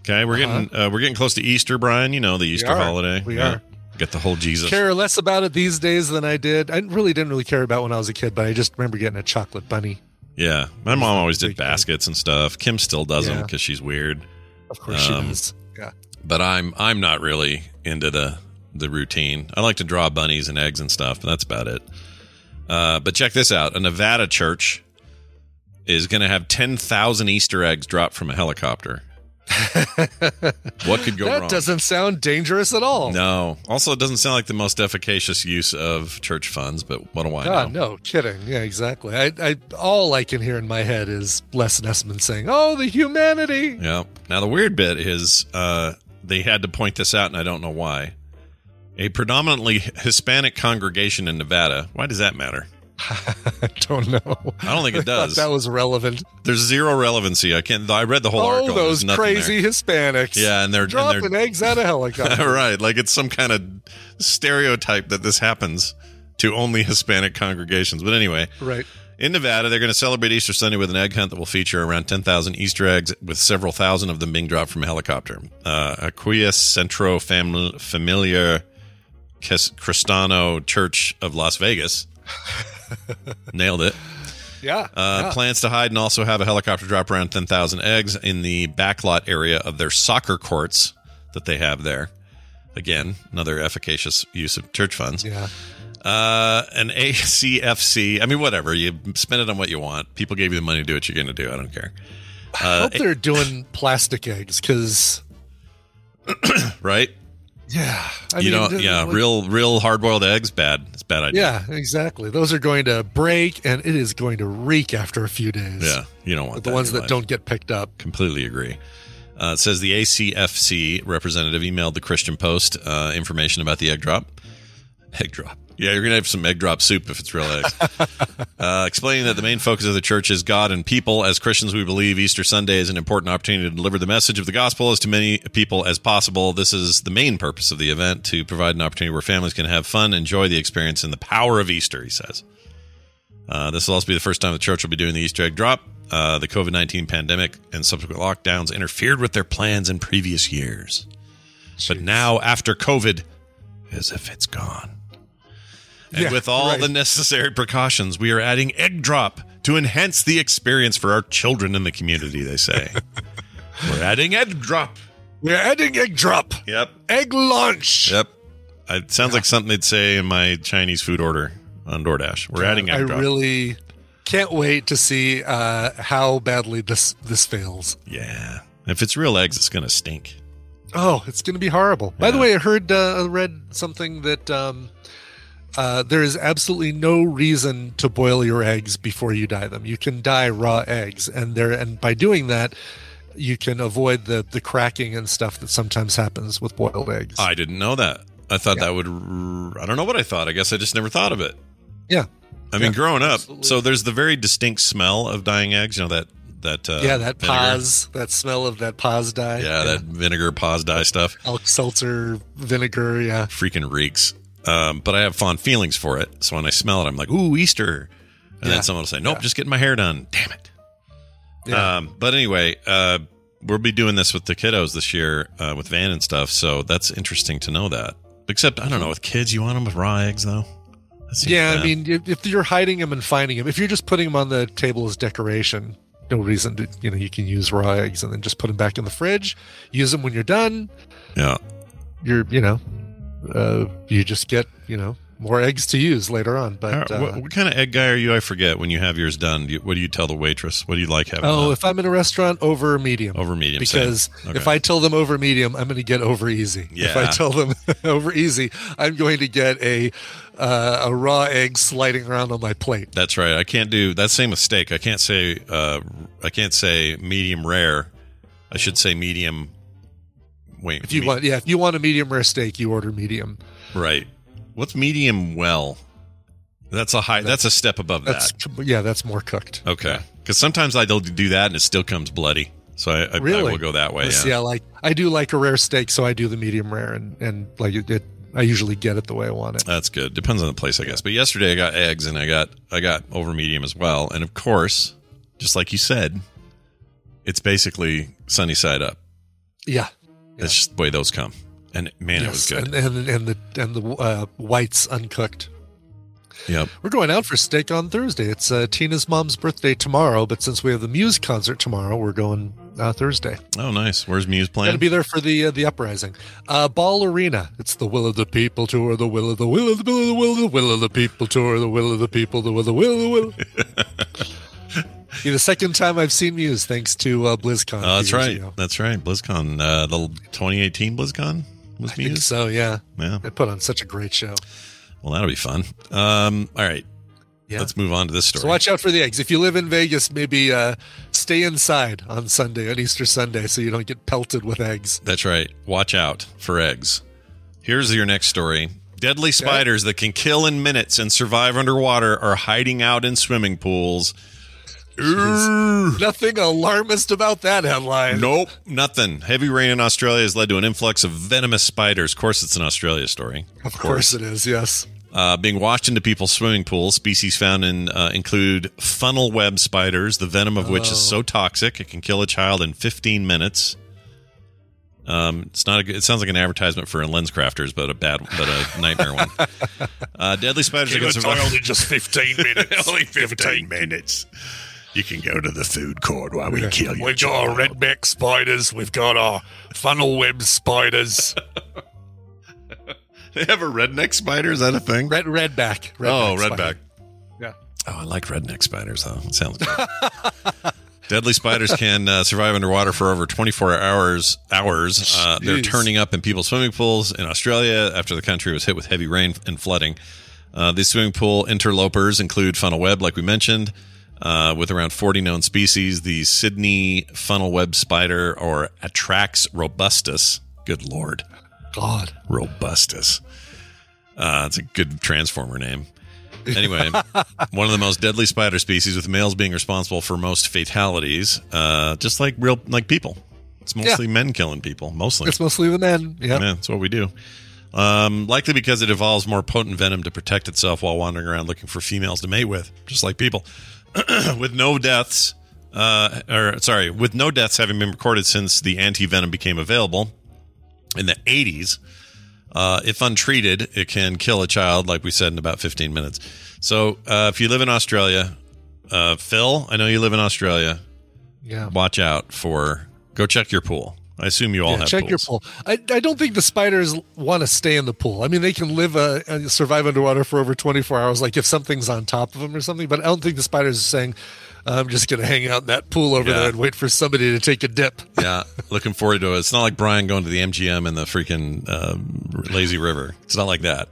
Okay, we're getting uh, we're getting close to Easter, Brian. You know the Easter are. holiday. We Yeah. are. Get the whole Jesus. Care less about it these days than I did. I really didn't really care about when I was a kid, but I just remember getting a chocolate bunny. Yeah, my mom always did baskets and stuff. Kim still does them because she's weird. Of course she Um, does. Yeah. but I'm I'm not really into the the routine. I like to draw bunnies and eggs and stuff, but that's about it. Uh, but check this out: a Nevada church is going to have ten thousand Easter eggs dropped from a helicopter. (laughs) what could go that wrong? That doesn't sound dangerous at all. no. Also, it doesn't sound like the most efficacious use of church funds. But what do I God, know? no kidding. Yeah, exactly. I, I, all I can hear in my head is Les Nessman saying, "Oh, the humanity." Yeah. Now the weird bit is uh, they had to point this out, and I don't know why. A predominantly Hispanic congregation in Nevada. Why does that matter? I (laughs) don't know. I don't think it (laughs) does. that was relevant. There's zero relevancy. I can't. I read the whole Oh, article. those crazy there. Hispanics. Yeah, and they're and dropping they're eggs out of helicopter. (laughs) right. Like it's some kind of stereotype that this happens to only Hispanic congregations. But anyway, Right. in Nevada, they're going to celebrate Easter Sunday with an egg hunt that will feature around 10,000 Easter eggs, with several thousand of them being dropped from a helicopter. Uh, Aquia Centro Fam- Familiar Cristano Church of Las Vegas (laughs) nailed it. Yeah. Uh, yeah. Plans to hide and also have a helicopter drop around 10,000 eggs in the backlot area of their soccer courts that they have there. Again, another efficacious use of church funds. yeah. Uh, an ACFC. I mean, whatever. You spend it on what you want. People gave you the money to do what you're going to do. I don't care. I Uh, hope they're doing plastic eggs because, (coughs) right? Yeah. I you mean, know, yeah, like- real, real hard boiled eggs, bad. It's a bad idea. Yeah, exactly. Those are going to break and it is going to reek after a few days. Yeah. You don't want The ones that life. don't get picked up. Completely agree. Uh, it says the ACFC representative emailed the Christian Post uh, information about the egg drop. Egg drop. Yeah, you're going to have some egg drop soup if it's real eggs. (laughs) uh, explaining that the main focus of the church is God and people. As Christians, we believe Easter Sunday is an important opportunity to deliver the message of the gospel as to many people as possible. This is the main purpose of the event to provide an opportunity where families can have fun, enjoy the experience, and the power of Easter, he says. Uh, this will also be the first time the church will be doing the Easter egg drop. Uh, the COVID 19 pandemic and subsequent lockdowns interfered with their plans in previous years. But now, after COVID, as if it's gone. And Yeah, with all right. the necessary precautions, we are adding egg drop to enhance the experience for our children in the community, they say. (laughs) We're adding egg drop. We're adding egg drop, Yep. egg launch. Yep. It sounds like something they'd say in my Chinese food order on DoorDash. We're adding egg I drop. really can't wait to see uh, how badly this this fails. yeah. If it's real eggs, it's going to stink. Oh, it's going to be horrible. By the way, I heard, uh, I read something that um, uh, there is absolutely no reason to boil your eggs before you dye them. You can dye raw eggs, and there, and by doing that, you can avoid the the cracking and stuff that sometimes happens with boiled eggs. I didn't know that. I thought that would. I don't know what I thought. I guess I just never thought of it. yeah, I mean, Yeah, growing up, absolutely. so there's the very distinct smell of dyeing eggs. You know that that uh, yeah, that vinegar. PAAS, that smell of that PAAS dye. Yeah, that vinegar PAAS dye stuff Alka-Seltzer vinegar. Yeah, freaking reeks. Um, but I have fond feelings for it. So when I smell it, I'm like, "Ooh, Easter!" And Yeah. then someone will say, "Nope, just getting my hair done." Damn it. Yeah. Um, but anyway, uh, we'll be doing this with the kiddos this year uh, with Van and stuff. So that's interesting to know that. Except I don't know with kids, you want them with raw eggs though. Yeah, bad. I mean, if, if you're hiding them and finding them, if you're just putting them on the table as decoration, no reason to, you know, you can use raw eggs and then just put them back in the fridge. Use them when you're done. yeah. You're, you know, uh, you just get, you know, more eggs to use later on. But How- uh, what, what kind of egg guy are you? I forget. When you have yours done, do you, what do you tell the waitress? What do you like having? oh, if I'm in a restaurant, over medium. over medium. Because Okay. if I tell them over medium, I'm going to get over easy. Yeah. If I tell them (laughs) over easy, I'm going to get a uh, a raw egg sliding around on my plate. That's right. I can't do that same mistake. I can't say uh, I can't say medium rare. I should say medium. Wait, If you me- want, yeah, if you want a medium rare steak, you order medium. right? What's medium well? That's a high. That's a step above That's that. yeah, that's more cooked. Okay, because sometimes I don't do that and it still comes bloody. So I, I, I Really? will go that way. Yeah. I like I do like a rare steak, so I do the medium rare, and and like it, it I usually get it the way I want it. That's good. Depends on the place, I guess. But yesterday I got eggs and I got I got over medium as well. And of course, just like you said, it's basically sunny side up. Yeah, That's just the way those come. And man, it was good. and and and the and the uh, whites uncooked. yep. We're going out for steak on Thursday. It's uh, Tina's mom's birthday tomorrow, but since we have the Muse concert tomorrow, we're going uh, Thursday. Oh, nice. Where's Muse Got playing? to be there for the uh, the uprising. Uh, Ball Arena. It's the Will of the People tour. The Will of the Will of the Will of the Will of the Will of the People tour. The Will of the People. The Will of the Will of the Will. (laughs) The second time I've seen Muse, thanks to uh, BlizzCon. Oh, that's right. ago. That's right. BlizzCon, uh, the 2018 BlizzCon was I think Muse. so. Yeah, Yeah. they put on such a great show. Well, that'll be fun. Um, all right. Yeah. Let's move on to this story. So watch out for the eggs. If you live in Vegas, maybe uh, stay inside on Sunday, on Easter Sunday, so you don't get pelted with eggs. That's right. Watch out for eggs. Here's your next story. Deadly spiders that can kill in minutes and survive underwater are hiding out in swimming pools. Nothing alarmist about that headline. Nope, nothing. Heavy rain in Australia has led to an influx of venomous spiders. Of course, it's an Australia story. Of course it is. Yes. Uh, being washed into people's swimming pools, species found in uh, include funnel web spiders, the venom of which is so toxic it can kill a child in 15 minutes. Um, it's not a it sounds like an advertisement for LensCrafters, but a bad, but a nightmare one. (laughs) Uh, deadly spiders Give survive- in just 15 (laughs) minutes. Only 15 minutes. You can go to the food court while we kill you. We've got our redback spiders. We've got our funnel web spiders. (laughs) They have a redneck spider. Is that a thing? Red redback. oh, redback redback. spider. Yeah. Oh, I like redneck spiders, though. It sounds good. (laughs) Deadly spiders can uh, survive underwater for over 24 hours. Hours. Uh, they're turning up in people's swimming pools in Australia after the country was hit with heavy rain and flooding. Uh, these swimming pool interlopers include funnel web, like we mentioned, uh, with around 40 known species. The Sydney funnel web spider, or Atrax robustus. Good lord. God. Robustus. Uh, it's a good transformer name. Anyway, (laughs) one of the most deadly spider species, with males being responsible for most fatalities, uh, just like real like people. It's mostly men killing people. Mostly, It's mostly the men. Yeah. yeah, that's what we do. Um, likely because it evolves more potent venom to protect itself while wandering around looking for females to mate with, just like people. (clears throat) with no deaths, uh, or sorry, with no deaths having been recorded since the anti venom became available in the 80s. Uh, if untreated, it can kill a child, like we said, in about 15 minutes. So, uh, if you live in Australia, uh, Phil, I know you live in Australia. Yeah. Watch out for. Go check your pool. I assume you all Yeah, have check your pool. I, I don't think the spiders want to stay in the pool. I mean, they can live uh, and survive underwater for over 24 hours, like if something's on top of them or something. But I don't think the spiders are saying, "I'm just going to hang out in that pool over Yeah. there and wait for somebody to take a dip." (laughs) yeah, looking forward to it. It's not like Brian going to the MGM in the freaking um, lazy river. It's not like that.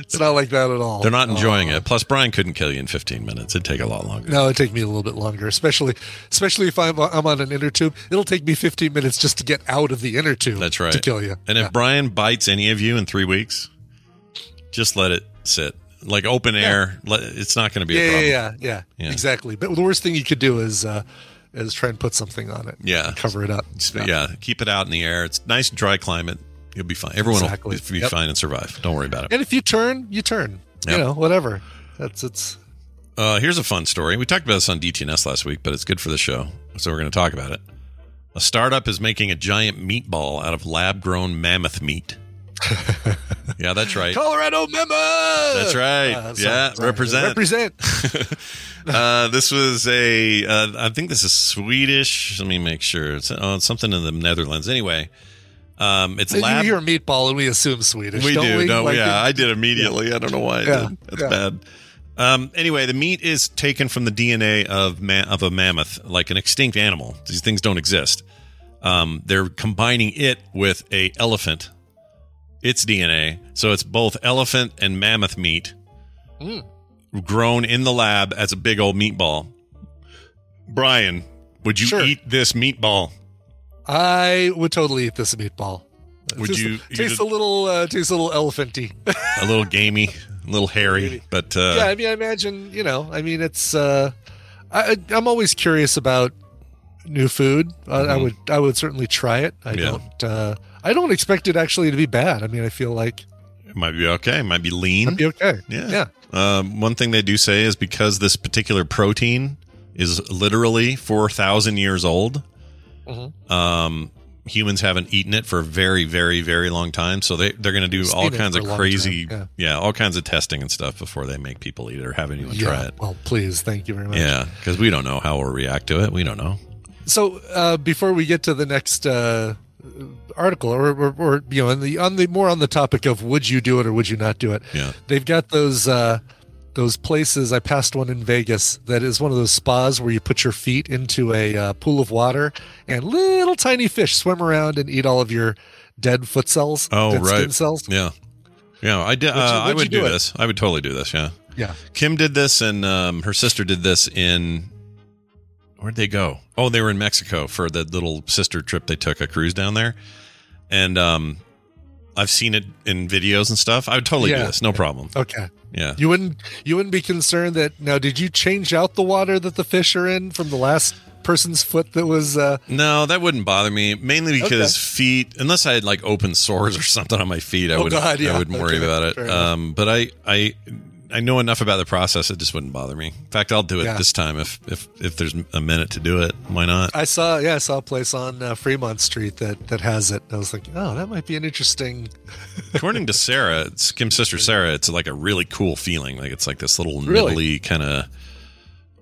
It's not like that at all. They're not enjoying it. Plus, Brian couldn't kill you in 15 minutes. It'd take a lot longer. No, it'd take me a little bit longer, especially especially if I'm I'm on an inner tube. It'll take me 15 minutes just to get out of the inner tube. That's right. to kill you. And if Brian bites any of you in three weeks, just let it sit. Like open air, let, it's not going to be yeah, a yeah, problem. yeah, yeah, Yeah. exactly. But the worst thing you could do is uh, is try and put something on it. Yeah. cover it up. Just- yeah. keep it out in the air. It's nice dry climate. You'll be fine. Everyone Exactly. will be Yep. fine and survive. Don't worry about it. And if you turn, you turn. Yep. You know, whatever. That's it's. Uh, here's a fun story. We talked about this on DTNS last week, but it's good for the show, so we're going to talk about it. A startup is making a giant meatball out of lab-grown mammoth meat. (laughs) yeah, that's right. Colorado member. That's right. Uh, sorry, yeah, sorry. represent. Represent. (laughs) uh, this was a. Uh, I think this is Swedish. Let me make sure. It's, oh, it's something in the Netherlands. Anyway, um, it's you lab. hear meatball and we assume Swedish. we do, we? don't? Like Yeah, I did immediately. I don't know why I Yeah, did. That's yeah. bad. Um, anyway, the meat is taken from the DNA of ma- of a mammoth, like an extinct animal. These things don't exist. Um, they're combining it with a elephant, its DNA, so it's both elephant and mammoth meat, Mm. grown in the lab as a big old meatball. Brian, would you Sure. eat this meatball? I would totally eat this meatball. Would Tastes- you- Tastes a little. Uh, tastes a little elephanty. A little gamey, a little hairy, but uh, yeah, I mean, I imagine. You know, I mean, it's. Uh, I, I'm always curious about new food. I, I Mhm. would. I would certainly try it. I Yeah. don't. Uh, I don't expect it actually to be bad. I mean, I feel like it might be okay. It might be lean. it'd be okay. Yeah. Yeah. Um, one thing they do say is because this particular protein is literally 4,000 years old, Mhm. um, humans haven't eaten it for a very, very, very long time. So they, they're going to do It's all kinds of crazy, time, yeah. all kinds of testing and stuff before they make people eat it or have anyone try it. Well, please, thank you very much. Yeah. Because we don't know how we'll react to it. We don't know. So uh, before we get to the next uh, article, or, or, or you know, on the on the more on the topic of would you do it or would you not do it? Yeah. They've got those uh, those places. I passed one in Vegas that is one of those spas where you put your feet into a uh, pool of water and little tiny fish swim around and eat all of your dead foot cells. Oh, dead right. Skin cells. Yeah. Yeah. I did. Uh, I would would do, do this. I would totally do this. Yeah. Yeah. Kim did this, and um, her sister did this in. Where'd they go? Oh, they were in Mexico for the little sister trip they took, a cruise down there. And um, I've seen it in videos and stuff. I would totally do this, no problem. Okay. Yeah. You wouldn't you wouldn't be concerned that now did you change out the water that the fish are in from the last person's foot that was. Uh, No, that wouldn't bother me. Mainly because feet, unless I had like open (laughs) sores or something on my feet, I Oh, would God, yeah. I wouldn't worry Okay, about it. Um, but I I I know enough about the process; it just wouldn't bother me. In fact, I'll do it Yeah. this time if if if there's a minute to do it. Why not? I saw, yeah, I saw a place on uh, Fremont Street that that has it. I was like, oh, that might be an interesting. (laughs) According to Sarah, it's Kim's sister Sarah, it's like a really cool feeling. Like it's like this little Really? nibbly kind of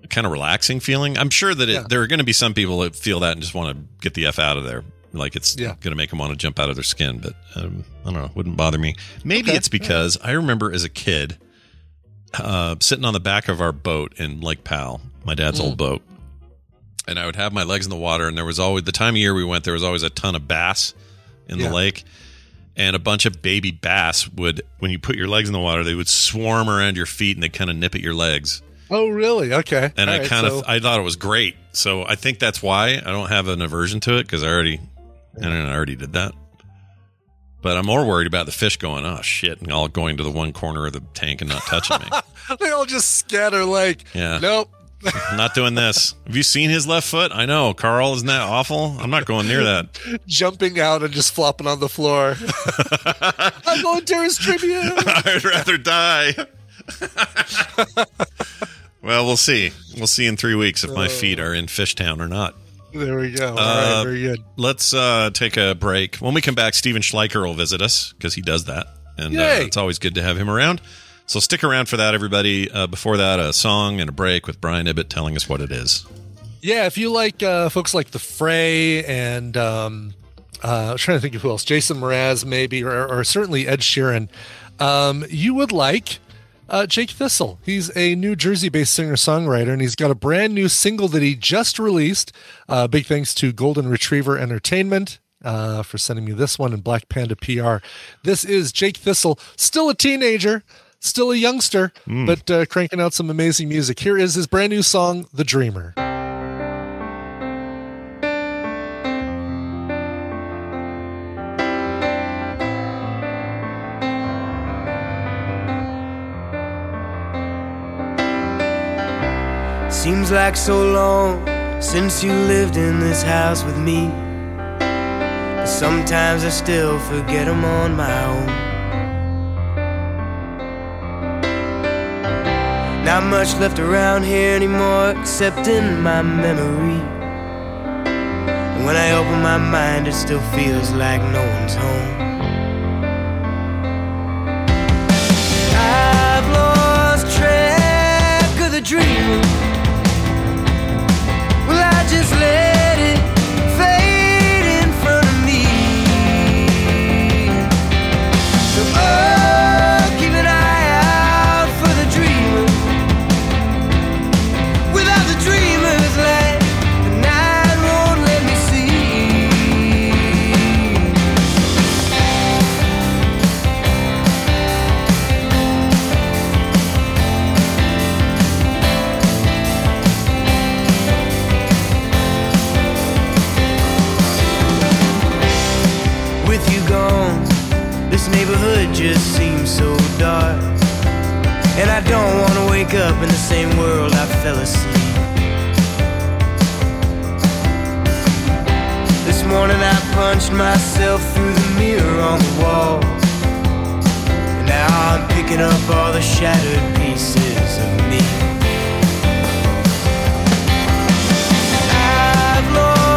kind of relaxing feeling. I'm sure that it, Yeah. there are going to be some people that feel that and just want to get the f out of there. Like it's Yeah. going to make them want to jump out of their skin. But um, I don't know. Wouldn't bother me. Maybe Okay. it's because I remember as a kid uh, sitting on the back of our boat in Lake Powell, my dad's Mm. old boat, and I would have my legs in the water. And there was always the time of year we went. There was always a ton of bass in Yeah. the lake and a bunch of baby bass would when you put your legs in the water they would swarm around your feet and they kind of nip at your legs Oh, really? Okay. and All i right, kind so- of i thought it was great so i think that's why i don't have an aversion to it because i already I, don't know, I already did that but i'm more worried about the fish going oh shit and all going to the one corner of the tank and not touching me (laughs) they all just scatter like, Yeah. nope. (laughs) Not doing this have you seen his left foot i know carl isn't that awful i'm not going near that (laughs) Jumping out and just flopping on the floor. I'm going to his Tribune. I'd rather die. well, we'll see. We'll see in three weeks if my uh. feet are in Fishtown or not. There we go. All Uh, right, very good. Let's uh, take a break. When we come back, Stephen Schleicher will visit us because he does that, and uh, it's always good to have him around. So stick around for that, everybody. Uh, before that, a song and a break with Brian Ibbott telling us what it is. Yeah, if you like uh, folks like The Fray and um, uh, I was trying to think of who else, Jason Mraz maybe, or, or certainly Ed Sheeran, um, you would like uh, Jake Thistle. He's a New Jersey-based singer-songwriter, and he's got a brand new single that he just released. Uh, big thanks to Golden Retriever Entertainment. Uh, for sending me this one and Black Panda PR. This is Jake Thistle, still a teenager, still a youngster, but uh, cranking out some amazing music. Here is his brand new song, The Dreamer. Seems like so long since you lived in this house with me. But sometimes I still forget I'm on my own. Not much left around here anymore except in my memory. And when I open my mind, it still feels like no one's home. I've lost track of the dream. Just let And I don't want to wake up in the same world I fell asleep. This morning I punched myself through the mirror on the wall. And now I'm picking up all the shattered pieces of me. I've lost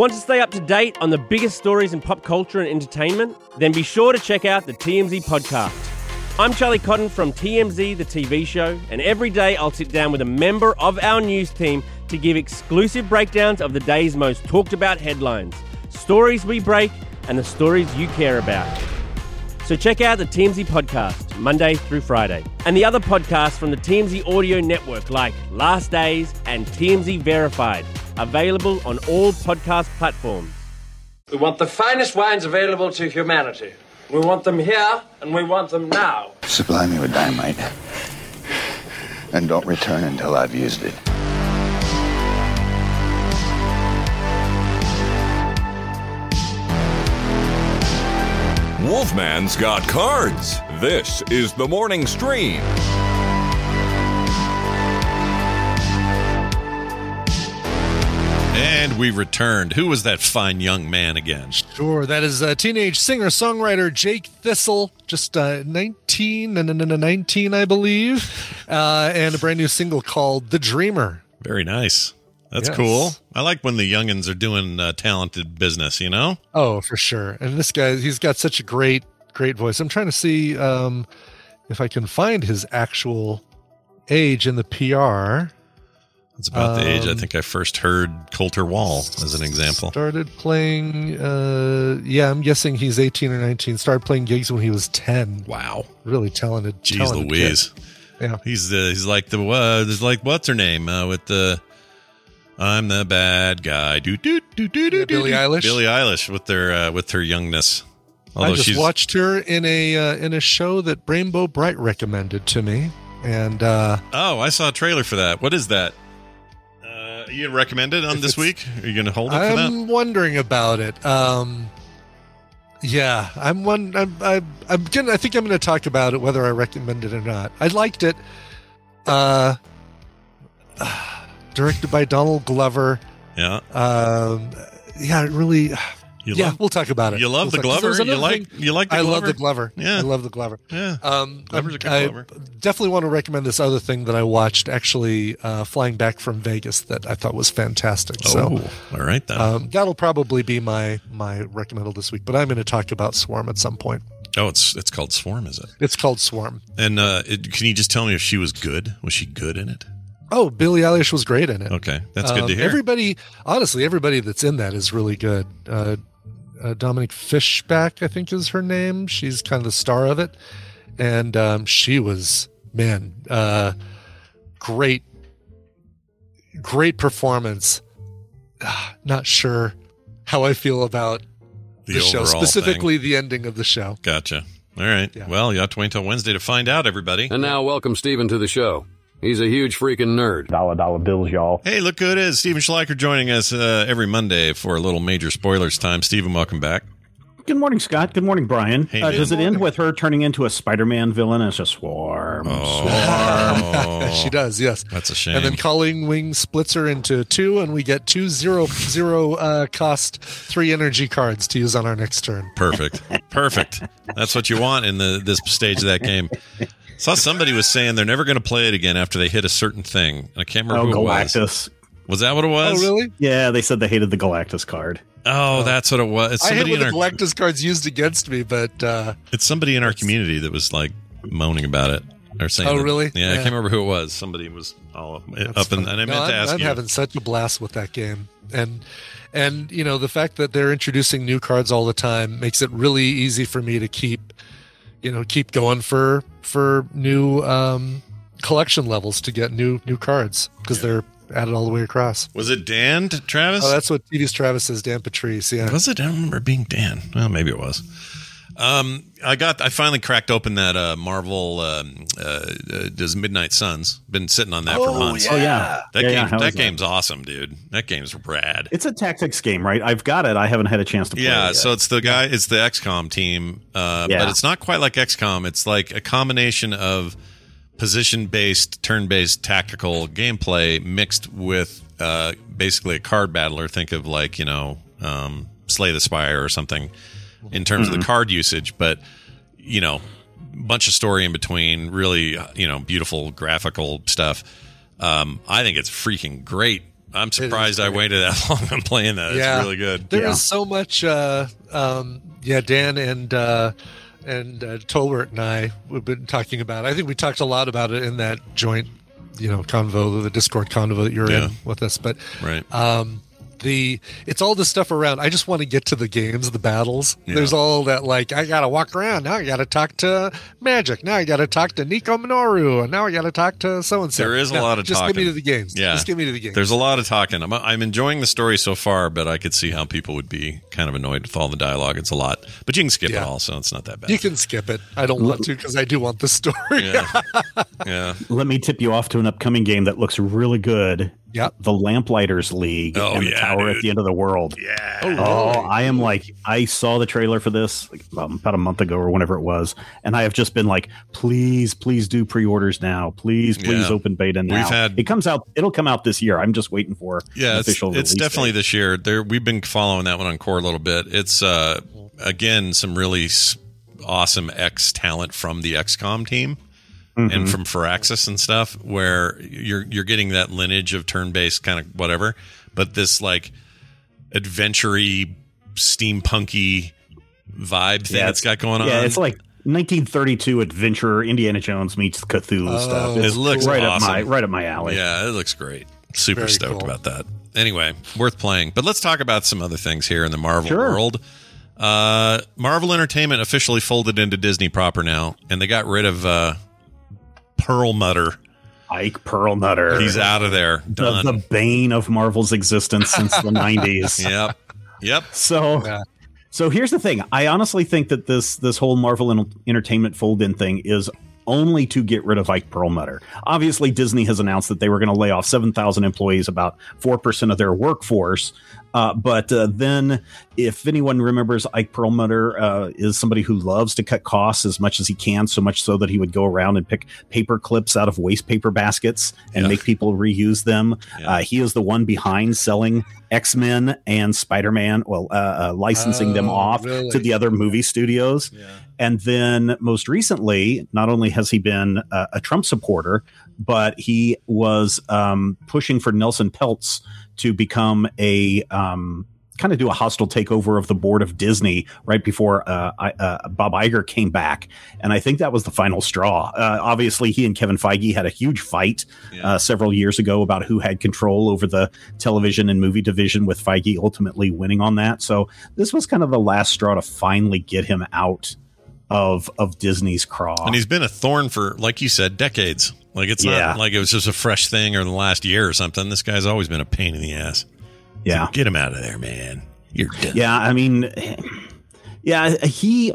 Want to stay up to date on the biggest stories in pop culture and entertainment? Then be sure to check out the TMZ podcast. I'm Charlie Cotton from TMZ, the TV show, and every day I'll sit down with a member of our news team to give exclusive breakdowns of the day's most talked about headlines, stories we break, and the stories you care about. So check out the TMZ podcast Monday through Friday, and the other podcasts from the TMZ audio network like Last Days and TMZ Verified, available on all podcast platforms. We want the finest wines available to humanity. We want them here, and we want them now. Supply me with dynamite. And don't return until I've used it. Wolfman's got cards. This is the morning stream. And we returned. Who was that fine young man again? Sure, that is uh, teenage singer songwriter Jake Thistle, just uh, 19, no, no, no, no, 19, I believe, (laughs) uh, and a brand new single called "The Dreamer." Very nice. That's Yes. cool. I like when the youngins are doing uh, talented business. You know. Oh, for sure. And this guy, he's got such a great, great voice. I'm trying to see um, if I can find his actual age in the PR. It's about the age I Um, think I first heard Colter Wall as an example. Started playing, uh, yeah, I'm guessing he's 18 or 19. Started playing gigs when he was 10. Wow. Really talented. Jeez talented Louise. kid. Yeah. He's the he's like the uh, like what's her name uh, with the I'm the bad guy. Do do do do do. Yeah, Billie. Eilish? Billie Eilish with their uh, with her youngness. I just she's watched her in a uh, in a show that Rainbow Bright recommended to me, and uh, oh, I saw a trailer for that. What is that? Uh, you recommend it on If this week? Are you going to hold it for that? I'm wondering about it. Um, yeah, I'm one. I'm, I'm, I'm gonna. I think I'm going to talk about it whether I recommend it or not. I liked it. Uh, (sighs) directed by Donald Glover. Yeah. Um, yeah, it really. You yeah, love- we'll talk about it. you love We'll the talk- Glover? You like- thing- you like the glover. I love the Glover. Yeah. I love the Glover. Yeah. Um, Glover's a good I Glover. definitely want to recommend this other thing that I watched actually uh, flying back from Vegas that I thought was fantastic. so, Oh, all right then. um, that'll probably be my my recommendal this week. But I'm going to talk about Swarm at some point. oh, it's it's called Swarm, is it? It's called Swarm. And uh, it, can you just tell me if she was good? Was she good in it? Oh, Billie Eilish was great in it. Okay, that's good Um, to hear. Everybody, honestly, everybody that's in that is really good. Uh, uh, Dominique Fishback, I think is her name. She's kind of the star of it, and um, she was man, uh, great, great performance. Ah, Not sure how I feel about The the, show, overall specifically the ending of the show. Gotcha. All right. Well, you have to wait until Wednesday to find out, everybody. And now, welcome Stephen to the show. He's a huge freaking nerd. Dollar dollar bills, y'all. Hey, look who it is. Stephen Schleicher joining us uh, every Monday for a little major spoilers time. Stephen, welcome back. Good morning, Scott. Good morning, Brian. Hey, uh, does it end with her turning into a Spider-Man villain as a swarm? Oh, (laughs) she does, yes. That's a shame. And then Calling Wing splits her into two, and we get two zero zero uh, cost three energy cards to use on our next turn. Perfect. (laughs) Perfect. That's what you want in the this stage of that game. Saw somebody was saying they're never going to play it again after they hit a certain thing. I can't remember Oh, who it was. Galactus. Was that what it was? Oh, really? Yeah, they said they hated the Galactus card. Oh, that's what it was. It's I hate when in the Galactus cards used against me, but uh, it's somebody in our community that was like moaning about it or saying. Oh, that- really? Yeah, I can't remember who it was. Somebody was all up, That's up and, and I No, meant to I'm, ask I'm you. having such a blast with that game, and and you know the fact that they're introducing new cards all the time makes it really easy for me to keep, you know, keep going for for new um, collection levels to get new new cards because they're added all the way across. Was it Dan, Travis? Oh, that's what TV's Travis says. Dan Patrice, yeah. Was it? I don't remember being Dan. Well, maybe it was. Um, I got. I finally cracked open that uh, Marvel um, uh, uh, does Midnight Suns. Been sitting on that for Oh, months. yeah. Oh, yeah. That Yeah, yeah. game. How that is that? game's awesome, dude. That game's rad. It's a tactics game, right? I've got it. I haven't had a chance to play Yeah, it so it's the guy. It's the XCOM team, uh, Yeah. but it's not quite like XCOM. It's like a combination of position-based, turn-based tactical gameplay mixed with uh, basically a card battler. Think of like you know, um, Slay the Spire or something in terms of Mhm. the card usage, but you know, bunch of story in between. Really, you know, beautiful graphical stuff. Um, I think it's freaking great. I'm surprised I waited that (laughs) long on playing that. It's really good. There is so much. Uh, um, yeah, Dan and uh, and uh, Tolbert and I we've been talking about. it. I think we talked a lot about it in that joint, you know, convo, the Discord convo that you're Yeah. in with us. But Right. um, the it's all the stuff around. I just want to get to the games, the battles. Yeah. There's all that like I gotta walk around now. I gotta talk to Magik. Now I gotta talk to Nico Minoru, and now I gotta talk to so and so. There is a lot of just talking. give me to the games. Yeah, just give me to the games. There's a lot of talking. I'm, I'm enjoying the story so far, but I could see how people would be kind of annoyed with all the dialogue. It's a lot, but you can skip it Yeah. all, so it's not that bad. You can skip it. I don't want to because I do want the story. Yeah. (laughs) yeah. Let me tip you off to an upcoming game that looks really good. Yep. The Lamplighters League Oh, and the yeah, Tower dude. at the End of the World. Yeah. Oh, Oh. I am like, I saw the trailer for this like, um, about a month ago or whenever it was, and I have just been like, please, please do pre-orders now. Please, please Yeah. open beta now. We've had- it comes out. It'll come out this year. I'm just waiting for Yeah, an it's, official. it's release definitely date. this year. There, we've been following that one on core a little bit. It's uh, again some really awesome X talent from the XCOM team and Mhm. from Firaxis and stuff, where you're you're getting that lineage of turn based kind of whatever, but this like adventure-y, steampunky vibe thing Yeah, that's got going on. Yeah, it's like 1932 adventure. Indiana Jones meets Cthulhu Oh, stuff. It It's looks right awesome. up my right up my alley. Yeah, it looks great. Super Very stoked cool. about that. Anyway, worth playing. But let's talk about some other things here in the Marvel Sure. world. Uh, Marvel Entertainment officially folded into Disney proper now, and they got rid of uh, Perlmutter. Ike Perlmutter. He's out of there. the, Done. the bane of Marvel's existence since the (laughs) 90s. yep. Yep. So, Yeah. so here's the thing. I honestly think that this this whole Marvel en- Entertainment fold-in thing is only to get rid of Ike Perlmutter. Obviously, Disney has announced that they were going to lay off 7,000 employees, about 4% of their workforce. Uh, but uh, then, if anyone remembers, Ike Perlmutter uh, is somebody who loves to cut costs as much as he can, so much so that he would go around and pick paper clips out of waste paper baskets and Yeah. make people reuse them. Yeah. Uh, he is the one behind selling X Men and Spider Man, well, uh, uh, licensing them Oh, off really? to the other movie studios. Yeah. And then most recently, not only has he been uh, a Trump supporter, but he was um, pushing for Nelson Peltz to become a um, kind of do a hostile takeover of the board of Disney right before uh, I, uh, Bob Iger came back. And I think that was the final straw. Uh, obviously, he and Kevin Feige had a huge fight Yeah. uh, several years ago about who had control over the television and movie division, with Feige ultimately winning on that. So this was kind of the last straw to finally get him out of of Disney's craw. And he's been a thorn for, like you said, decades. Like it's Yeah. not like it was just a fresh thing or the last year or something. This guy's always been a pain in the ass. yeah. Get him out of there, man. You're done. Yeah, I mean, yeah, he.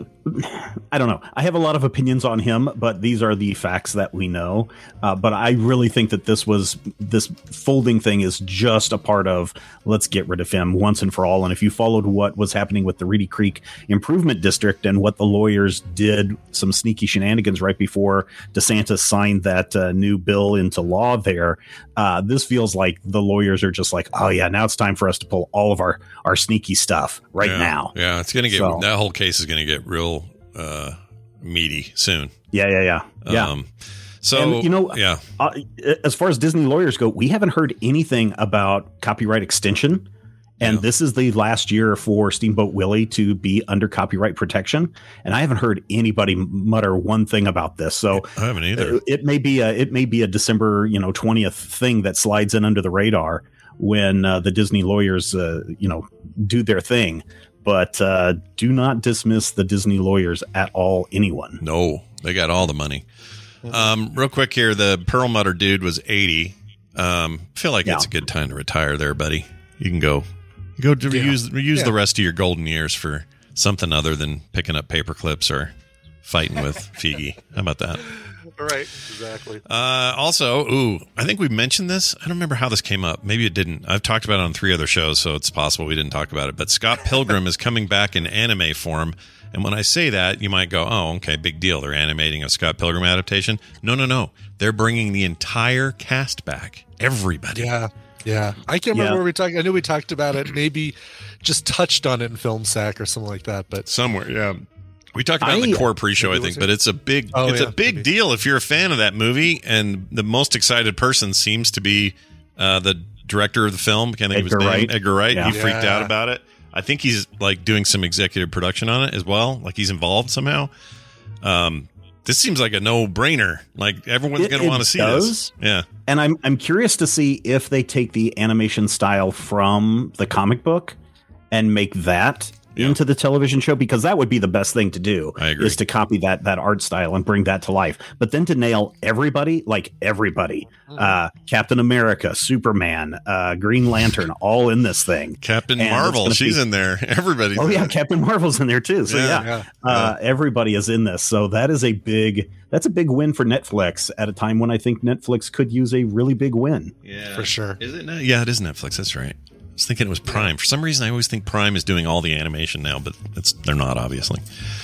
I don't know. I have a lot of opinions on him, but these are the facts that we know. Uh, but I really think that this was this folding thing is just a part of let's get rid of him once and for all. And if you followed what was happening with the Reedy Creek Improvement District and what the lawyers did, some sneaky shenanigans right before DeSantis signed that uh, new bill into law, there, uh, this feels like the lawyers are just like, oh yeah, now it's time for us to pull all of our our sneaky stuff right yeah. now. Yeah, it's gonna get So- that whole case is gonna get real uh, meaty soon. Yeah, yeah, yeah, yeah. Um, so And, you know, yeah, uh, as far as Disney lawyers go, we haven't heard anything about copyright extension. And Yeah. this is the last year for Steamboat Willie to be under copyright protection. And I haven't heard anybody mutter one thing about this. So I haven't either. uh, it may be a it may be a December you know twentieth thing that slides in under the radar when uh, the Disney lawyers uh, you know do their thing. But uh, do not dismiss the Disney lawyers at all. Anyone? No, they got all the money. Um, real quick here, the Perlmutter dude was eighty. Um, feel like Yeah. it's a good time to retire there, buddy. You can go, you go to Yeah. reuse reuse Yeah. the rest of your golden years for something other than picking up paper clips or fighting with Feige. How about that? Right, exactly. Uh, also, ooh, I think we mentioned this. I don't remember how this came up. Maybe it didn't. I've talked about it on three other shows, so it's possible we didn't talk about it. But Scott Pilgrim (laughs) is coming back in anime form. And when I say that, you might go, oh, okay, big deal. They're animating a Scott Pilgrim adaptation. No, no, no. They're bringing the entire cast back. Everybody. Yeah. Yeah. I can't remember Yeah. where we talked. I knew we talked about it, maybe just touched on it in Film Sack or something like that. But somewhere, yeah. We talked about it in the core pre-show, I think, but it's a big, Oh, it's yeah, a big deal if you're a fan of that movie. And the most excited person seems to be uh, the director of the film. Can't think of Edgar his name. Wright. Edgar Wright. Yeah. He freaked Yeah. out about it. I think he's like doing some executive production on it as well. Like he's involved somehow. Um, this seems like a no-brainer. Like everyone's going to want to see does. this. Yeah. And I'm I'm curious to see if they take the animation style from the comic book and make that into the television show because that would be the best thing to do. I agree. Is to copy that that art style and bring that to life. But then to nail everybody, like everybody, Hmm. uh, Captain America, Superman, uh, Green Lantern, (laughs) all in this thing. Captain And Marvel, she's be- in there. (laughs) everybody Oh yeah. Captain Marvel's in there too. So Yeah. yeah, Yeah. Uh, everybody is in this. So that is a big that's a big win for Netflix at a time when I think Netflix could use a really big win. Yeah, for sure. Is it? Yeah, it is Netflix. That's right. I was thinking it was Prime. For some reason, I always think Prime is doing all the animation now, but it's they're not obviously.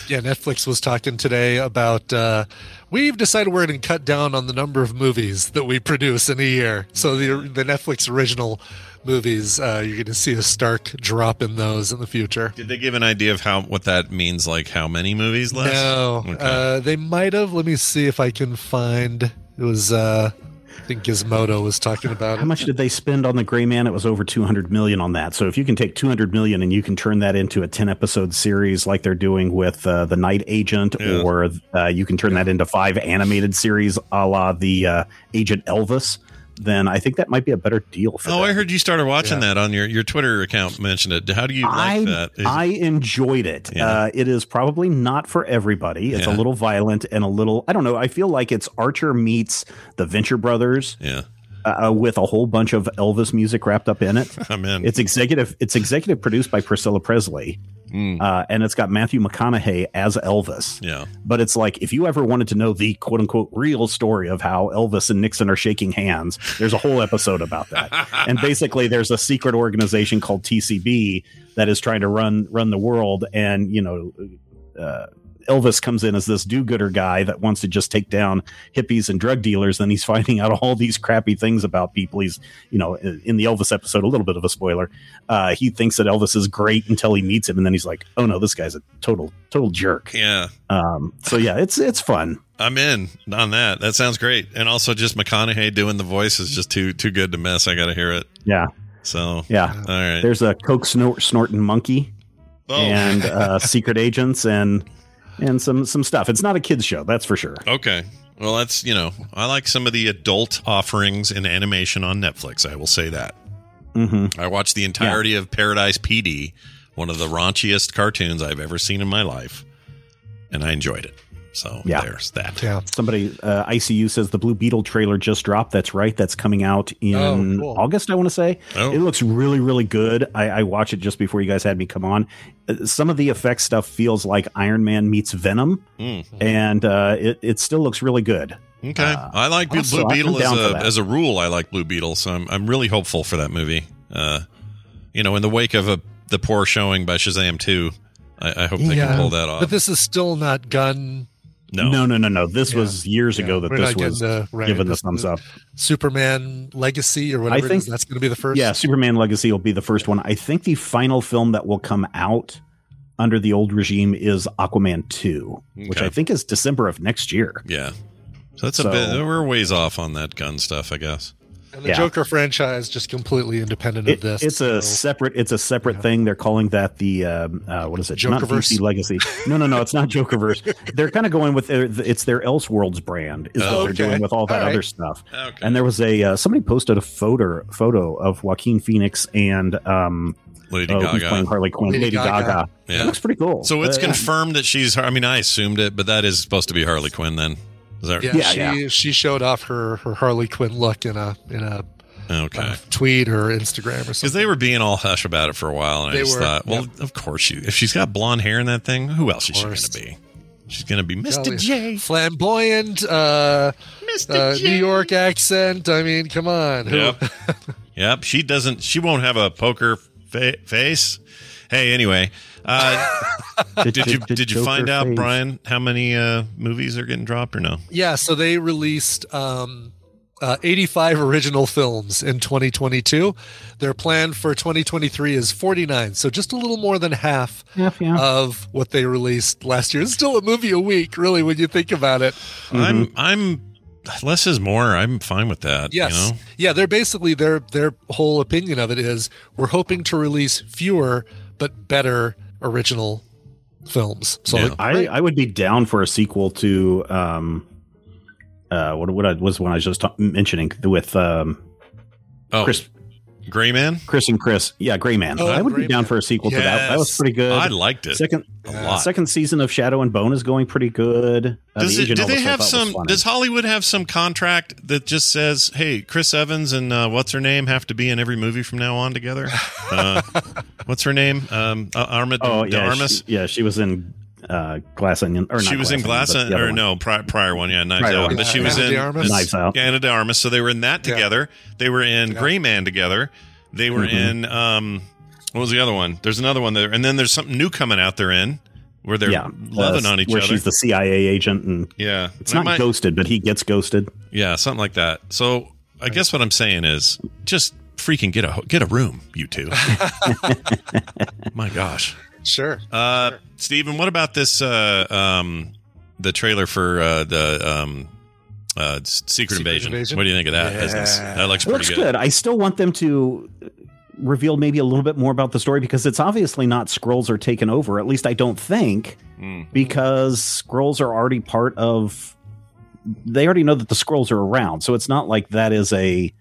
Yeah, Netflix was talking today about uh, we've decided we're going to cut down on the number of movies that we produce in a year. So the the Netflix original movies, uh, you're going to see a stark drop in those in the future. Did they give an idea of how what that means? Like how many movies less? No, Okay. uh, they might have. Let me see if I can find. It was. Uh, I think Gizmodo was talking about How it. much did they spend on the Gray Man? It was over 200 million on that. So if you can take 200 million and you can turn that into a 10 episode series like they're doing with uh, the Night Agent, Yeah. or uh, you can turn that into five animated series a la the uh, Agent Elvis, then I think that might be a better deal for Oh, I heard you started watching that on your, your Twitter account. Mentioned it. How do you like I, that? Is- I enjoyed it. Yeah. Uh, it is probably not for everybody. It's Yeah. a little violent and a little, I don't know. I feel like it's Archer meets the Venture Brothers. Yeah. Uh, with a whole bunch of Elvis music wrapped up in it. (laughs) I'm in. It's executive. It's executive produced by Priscilla Presley, uh, and it's got Matthew McConaughey as Elvis. Yeah. But it's like if you ever wanted to know the quote unquote real story of how Elvis and Nixon are shaking hands, there's a whole episode about that. (laughs) and basically, there's a secret organization called TCB that is trying to run run the world, and you know. Uh, Elvis comes in as this do-gooder guy that wants to just take down hippies and drug dealers. Then he's (laughs) finding out all these crappy things about people. He's, you know, in the Elvis episode, a little bit of a spoiler. Uh, he thinks that Elvis is great until he meets him, and then he's like, "Oh no, this guy's a total, total jerk." Yeah. Um, so yeah, it's it's fun. I'm in on that. That sounds great. And also, just McConaughey doing the voice is just too too good to miss. I got to hear it. Yeah, So yeah. all right. There's a coke snort, snorting monkey, Oh. and uh, secret agents, and and some some stuff. It's not a kids show, that's for sure. Okay. Well, that's you know, I like some of the adult offerings in animation on Netflix. I will say that. Mm-hmm. I watched the entirety of Paradise PD, one of the raunchiest cartoons I've ever seen in my life, and I enjoyed it. So Yeah. there's that. Yeah. Somebody, uh, ICU says the Blue Beetle trailer just dropped. That's right. That's coming out in Oh, cool. August, I want to say. Oh. It looks really, really good. I, I watched it just before you guys had me come on. Uh, Some of the effects stuff feels like Iron Man meets Venom, Mm. and uh, it, it still looks really good. Okay, Uh, I like Blue also, I'm Beetle as a as a rule. I like Blue Beetle, so I'm I'm really hopeful for that movie. Uh, you know, in the wake of a the poor showing by Shazam two, I, I hope they can pull that off. But this is still not gun. No, no, no, no, no. This Yeah. was years Yeah. ago that We're this was the- right, given the thumbs up. Superman Legacy or whatever I think is. That's going to be the first. Yeah, Superman Legacy will be the first one. I think the final film that will come out under the old regime is Aquaman 2, which I think is December of next year. yeah. So that's a So- bit. We're ways off on that gun stuff, I guess. And the Yeah. Joker franchise just completely independent of It- this. it's a separate it's a separate thing. They're calling that the um, uh, what is it? Not Jokerverse? DC Legacy. No, no, no. It's not Jokerverse. (laughs) they're kind of going with their, it's their Elseworlds brand is what Oh, they're doing with all that All right. other stuff. Okay. And there was a uh, somebody posted a photo photo of Joaquin Phoenix and um, Lady oh, Gaga. playing Harley Quinn, Lady Lady, Gaga. Gaga. Yeah. It looks pretty cool. So it's Uh, confirmed that she's. I mean, I assumed it, but that is supposed to be Harley Quinn. Then is that? Yeah, Yeah, she yeah. she showed off her her Harley Quinn look in a in a Okay. tweet or Instagram or something. Because they were being all hush about it for a while, and I just were, thought, well, of course she. If she's got blonde hair in that thing, who else is she going to be? She's going to be Mr. Golly. J. flamboyant, uh, uh, J. New York accent. I mean, come on. Who- Yep. (laughs) yep. She doesn't. She won't have a poker fa- face. Hey, anyway, uh, (laughs) did you did you find out, Brian, how many uh, movies are getting dropped or no? Yeah, so they released um, uh, 85 original films in 2022. Their plan for 2023 is 49, so just a little more than half, Half, yeah. of what they released last year. It's still a movie a week, really, when you think about it. I'm I'm less is more. I'm fine with that. Yes. You know? Yeah, they're basically their their whole opinion of it is we're hoping to release fewer but better original films. So like, I, I would be down for a sequel to um uh what what I, was when I was just ta- mentioning with um Oh, Chris Gray Man. Chris and Chris yeah Gray Man Oh, I would Gray be down Man. for a sequel to that that was pretty good I liked it second a lot. second season of Shadow and Bone is going pretty good uh, Does, the it, do they have some? Does Hollywood have some contract that just says, "Hey, Chris Evans and uh, what's her name have to be in every movie from now on together"? (laughs) Uh, what's her name? Um, uh, Arma oh yeah Armas. she, yeah she was in uh Glass Onion or not she was in Glass, Onion, or one. no, prior, prior one, yeah, Knives Prior Out. one. But she Yeah, was Ana in de Armas? Knives Out. Yeah, Ana de Armas. So they were in that Yeah. together. They were in Gray Man together. They were Mhm. in um, what was the other one? There's another one there, and then there's something new coming out. They're in where they're yeah loving uh, on each where other. she's the CIA agent and yeah, it's I not might- ghosted but he gets ghosted Yeah, something like that. So I guess what I'm saying is just freaking get a get a room, you two. (laughs) My gosh. Sure. Uh, Stephen, what about this? Uh, um, the trailer for uh, the um, uh, Secret, Invasion. Invasion? What do you think of that Yeah. business? That looks pretty looks good. I still want them to reveal maybe a little bit more about the story because it's obviously not Skrulls are taken over. At least I don't think, Hmm. because Skrulls are already part of. They already know that the Skrulls are around, so it's not like that is a.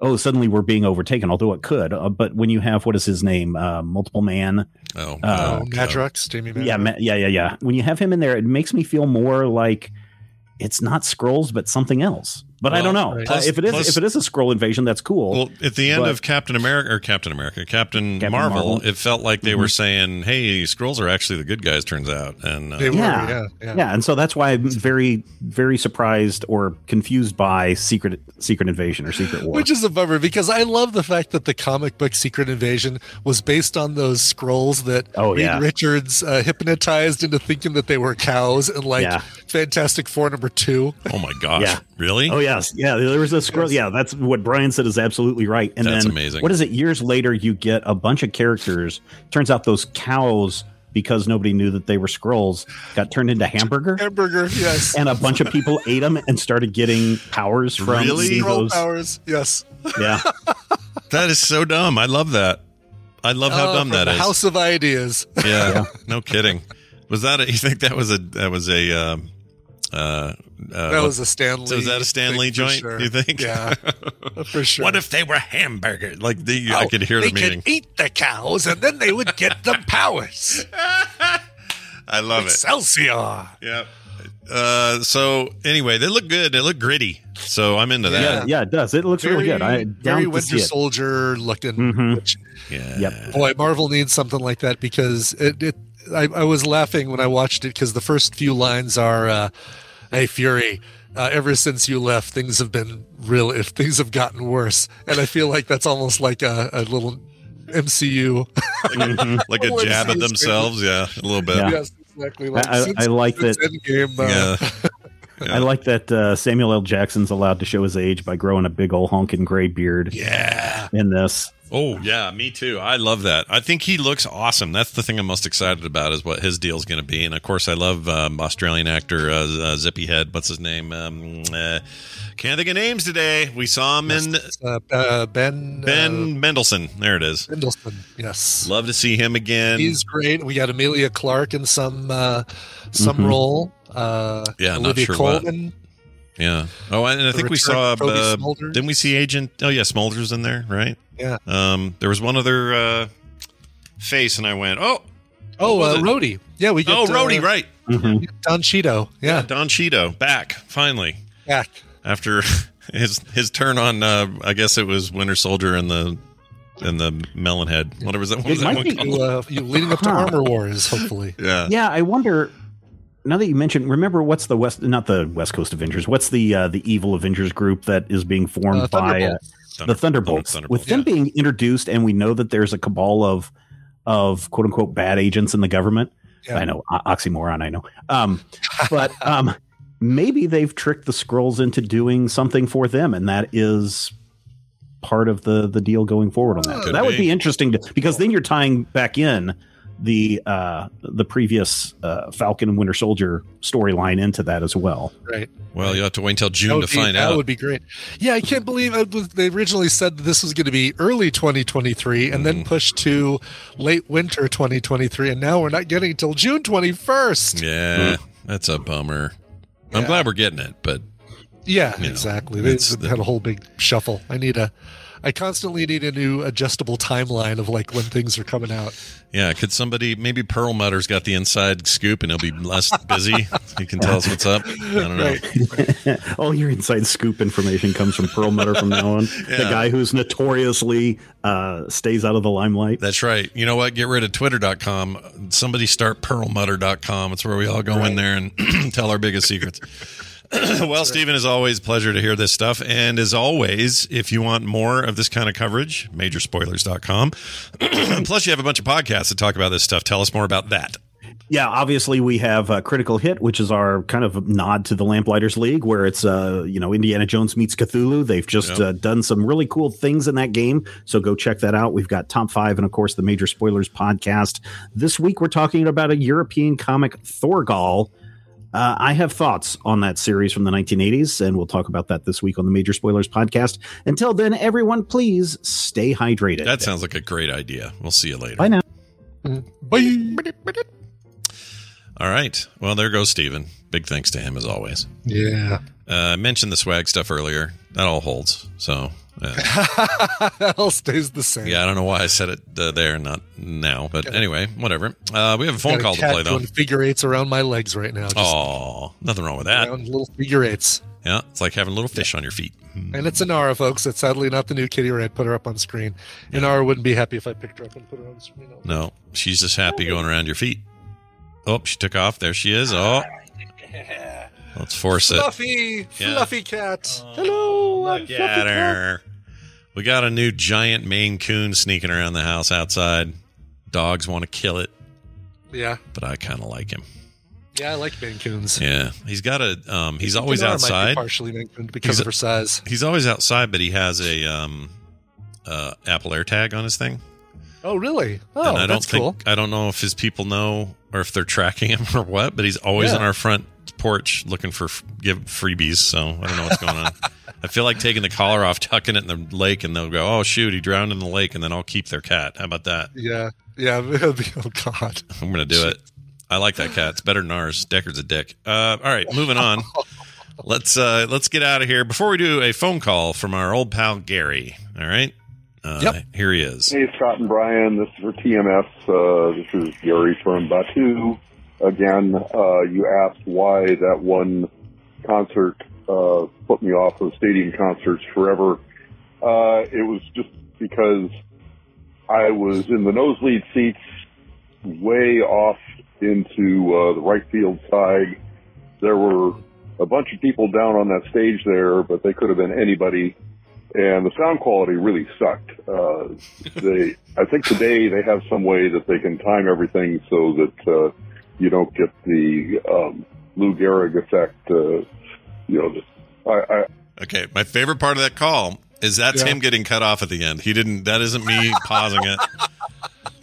Oh, suddenly we're being overtaken. Although it could, uh, but when you have what is his name, uh, multiple man. Oh, uh, Madrox, Jamie Madrox. yeah, ma- yeah, yeah, yeah. When you have him in there, it makes me feel more like it's not Skrulls, but something else. But I don't know. plus- Uh, if it is, plus- if it is a Skrull invasion, that's cool. Well, at the end But- of Captain America or Captain America, Captain, Captain Marvel, Marvel. it felt like they were Mhm. saying, "Hey, Skrulls are actually the good guys." Turns out, and uh, yeah, yeah, and so that's why I'm very, very surprised or confused by Secret Secret Invasion or Secret War. Which is a bummer because I love the fact that the comic book Secret Invasion was based on those Skrulls that Oh, Reed yeah. Richards uh, hypnotized into thinking that they were cows and like Yeah. Fantastic Four number two. Oh my gosh! Yeah. Really? Oh yes, yeah. There was a Skrull. Yeah, that's what Brian said is absolutely right. And That's then amazing. What is it? Years later, you get a bunch of characters. Turns out those cows, because nobody knew that they were Skrulls, got turned into hamburger. Hamburger, yes. And a bunch of people ate them and started getting powers from Really? eating Skrull those. powers, yes. Yeah, (laughs) that is so dumb. I love that. I love how Oh, dumb from that the is. House of Ideas. yeah, no kidding. Was that? A, you think that was a that was a um, uh, uh, That was a Stanley. So was that a Lee Stan thing Lee for joint? sure. You think? Yeah, (laughs) for sure. What if they were hamburgers? Like the, I Oh, could hear they the meeting. could eat the cows and then they would get the (laughs) powers. I love it. Excelsior. Yeah. Uh, so anyway, they look good. They look gritty. So I'm into that. yeah. It does. It looks really good. I very down to see Winter. Soldier looking. Mhm. Which, Yeah. Yep. boy, Marvel needs something like that because it. it I, I was laughing when I watched it because the first few lines are, uh, "Hey Fury, uh, ever since you left, things have been real. If (laughs) things have gotten worse, and I feel like that's almost like a, a little MCU. Mhm. (laughs) Like a Well, jab at it's- themselves. Yeah, a little bit. Yeah. yes, exactly. Like I- I- since- I like that- Endgame, uh, Yeah. (laughs) I like that uh, Samuel L. Jackson's allowed to show his age by growing a big old honking gray beard. Yeah. In this, Oh yeah, me too. I love that. I think he looks awesome. That's the thing I'm most excited about is what his deal's going to be. And of course, I love um, Australian actor uh, uh, Zippy Head. What's his name? Um, uh, can't think of names today. We saw him in uh, uh, Ben Ben Mendelsohn. There it is. uh, Mendelsohn. Yes, Love to see him again. he's great. We got Emilia Clarke in some uh, some Mhm. role. Uh, Yeah, not Olivia sure what. Colman. yeah. Oh, and I think we saw. of Uh, didn't we see Agent? Oh yeah, Smulders in there, right? Yeah. Um, there was one other uh, face, and I went, "Oh, Oh, What uh. Rhodey. Yeah, we get oh, Rhodey, uh, right? Mhm. Don Cheadle. Yeah, Don Cheadle back finally back. after (laughs) his his turn on. Uh, I guess it was Winter Soldier and the and the melon head. Whatever was that? What was It that might one be- uh, you leading up to Huh. Armor Wars, hopefully. Yeah. Yeah, I wonder. Now that you mentioned, remember what's the West? Not the West Coast Avengers. What's the uh, the evil Avengers group that is being formed Uh, by uh, Thunderbolts. the Thunderbolts? With them being introduced, and we know that there's a cabal of of quote unquote bad agents in the government. Yeah. I know oxymoron. I know, um, but um, maybe they've tricked the scrolls into doing something for them, and that is part of the the deal going forward on that. So that would be. be interesting to because then you're tying back in the uh the previous uh Falcon and Winter Soldier storyline into that as well. Right. Well, you have to wait until June to be- find that out. That would be great. Yeah, I can't believe it was, they originally said that this was going to be early 2023 and Mm-hmm. then pushed to late winter 2023, and now we're not getting it till June 21st. yeah, that's a bummer. I'm glad we're getting it, but Yeah, You know, exactly. They it's had a whole big shuffle. I need a. I constantly need a new adjustable timeline of like when things are coming out. yeah, could somebody maybe Perlmutter's got the inside scoop and he'll be less busy. he can tell us what's up. I don't know. (laughs) All your inside scoop information comes from Pearl Mutter from now on. (laughs) The guy who's notoriously uh stays out of the limelight. That's right. You know what? Get rid of twitter.com. Somebody start perlmutter.com. It's where we all go in there and (clears throat) tell our biggest secrets. (clears throat) well, Stephen, as always, pleasure to hear this stuff. And as always, if you want more of this kind of coverage, majorspoilers.com. (clears throat) Plus, you have a bunch of podcasts that talk about this stuff. Tell us more about that. Yeah, obviously we have uh, Critical Hit, which is our kind of nod to the Lamplighters League, where it's uh, you know Indiana Jones meets Cthulhu. They've just Yep. uh, done some really cool things in that game, so go check that out. We've got top five, and of course the Major Spoilers podcast. This week we're talking about a European comic, Thorgal. Uh, I have thoughts on that series from the 1980s, and we'll talk about that this week on the Major Spoilers podcast. Until then, everyone, please stay hydrated. That sounds like a great idea. We'll see you later. Bye now. Bye. All right. Well, there goes Stephen. Big thanks to him as always. Yeah. Uh, I mentioned the swag stuff earlier. That all holds. So, uh, that (laughs) all stays the same. yeah, I don't know why I said it uh, there, not now. But anyway, whatever. Uh, we have a phone Got call to cat play, though. doing figure eights around my legs right now. Just Oh, nothing wrong with that. little figure eights. Yeah, it's like having little fish on your feet. And it's Inara, folks. It's sadly not the new Kitty Red. Put her up on screen. Inara wouldn't be happy if I picked her up and put her on screen. No, she's just happy going around your feet. Oh, she took off. There she is. Oh, (laughs) let's force it. Fluffy, Yeah. fluffy cat. Hello, I'm Look fluffy at cat. her. We got a new giant Maine Coon sneaking around the house outside. Dogs want to kill it, Yeah, but I kind of like him. yeah, I like Maine Coons. Yeah, he's got a. Um, he's always Inara might be outside. partially Maine Coon because He's of her size. He's always outside, but he has a um, uh, Apple AirTag on his thing. Oh, really? Oh, and I don't that's think cool. I don't know if his people know or if they're tracking him (laughs) or what, but he's always Yeah. on our front porch looking for f- give freebies. So I don't know what's going on. (laughs) I feel like taking the collar off, tucking it in the lake, and they'll go, "Oh shoot, he drowned in the lake," and then I'll keep their cat. How about that? Yeah, yeah. (laughs) oh God, I'm gonna do it. I like that cat. It's better than ours. Deckard's a dick. Uh, all right, moving on. let's uh, let's get out of here before we do a phone call from our old pal Gary. All right. Uh, Yep. Here he is. Hey, Scott and Brian. This is for TMS. Uh, this is Gary from Batu. Again, uh, you asked why that one concert uh, put me off of stadium concerts forever. Uh, it was just because I was in the nosebleed seats, way off into uh, the right field side. There were a bunch of people down on that stage there, but they could have been anybody and the sound quality really sucked. Uh, they, I think today they have some way that they can time everything so that uh, you don't get the um, Lou Gehrig effect. Uh, you know, just, I, I, Okay, my favorite part of that call is that's Yeah. him getting cut off at the end. He didn't. That isn't me (laughs) pausing it.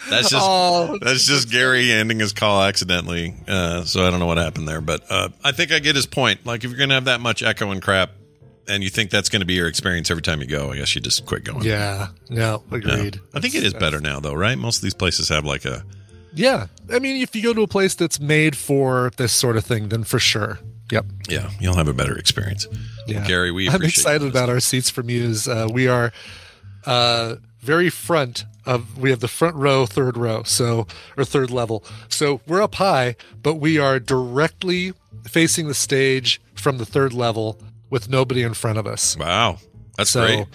That's just Oh, that's just Gary ending his call accidentally. Uh, so I don't know what happened there, but uh, I think I get his point. Like if you're gonna have that much echo and crap, and you think that's going to be your experience every time you go, I guess you just quit going. Yeah, no, Yeah. agreed. I think it is better now, though, right? Most of these places have like a Yeah, I mean, if you go to a place that's made for this sort of thing, then for sure. Yep. yeah. You'll have a better experience. Yeah. Well, Gary, we I'm excited about our seats for Muse. Uh, we are uh, very front of. We have the front row, third row, so or third level. So we're up high, but we are directly facing the stage from the third level with nobody in front of us. Wow, that's so, great.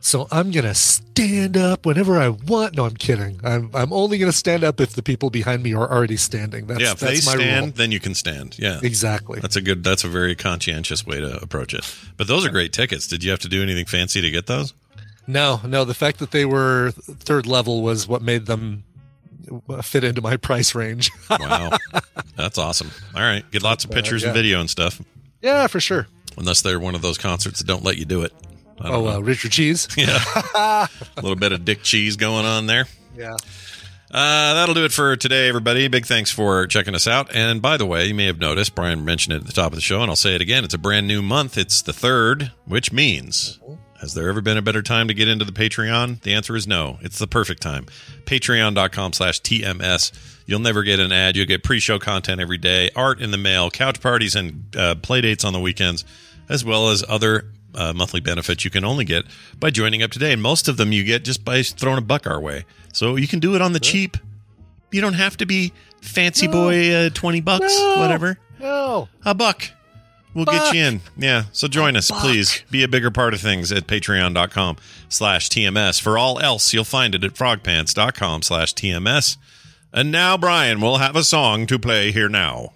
So I'm gonna stand up whenever I want. No, I'm kidding. I'm I'm only gonna stand up if the people behind me are already standing. That's yeah, if that's they my stand, rule. then you can stand. Yeah, Exactly. That's a good. That's a very conscientious way to approach it. But those are great tickets. Did you have to do anything fancy to get those? No, no. The fact that they were third level was what made them fit into my price range. (laughs) Wow, that's awesome. All right, get lots of pictures uh, yeah. and video and stuff. yeah, for sure. Unless they're one of those concerts that don't let you do it. I don't Oh, know. uh, Richard Cheese. (laughs) Yeah. a little bit of dick cheese going on there. Yeah. Uh, that'll do it for today, everybody. Big thanks for checking us out. And by the way, you may have noticed, Brian mentioned it at the top of the show, and I'll say it again. It's a brand new month. It's the third, which means, has there ever been a better time to get into the Patreon? The answer is no. It's the perfect time. Patreon.com slash TMS. You'll never get an ad. You'll get pre-show content every day, art in the mail, couch parties, and uh, play dates on the weekends, as well as other uh, monthly benefits you can only get by joining up today. And most of them you get just by throwing a buck our way. So you can do it on the cheap. You don't have to be fancy boy uh, 20 bucks, No. whatever. No. A buck. We'll get you in. Yeah. So oh, join us, please. Be a bigger part of things at patreon.com slash TMS. For all else, you'll find it at frogpants.com slash TMS. And now, Brian, we'll have a song to play here now.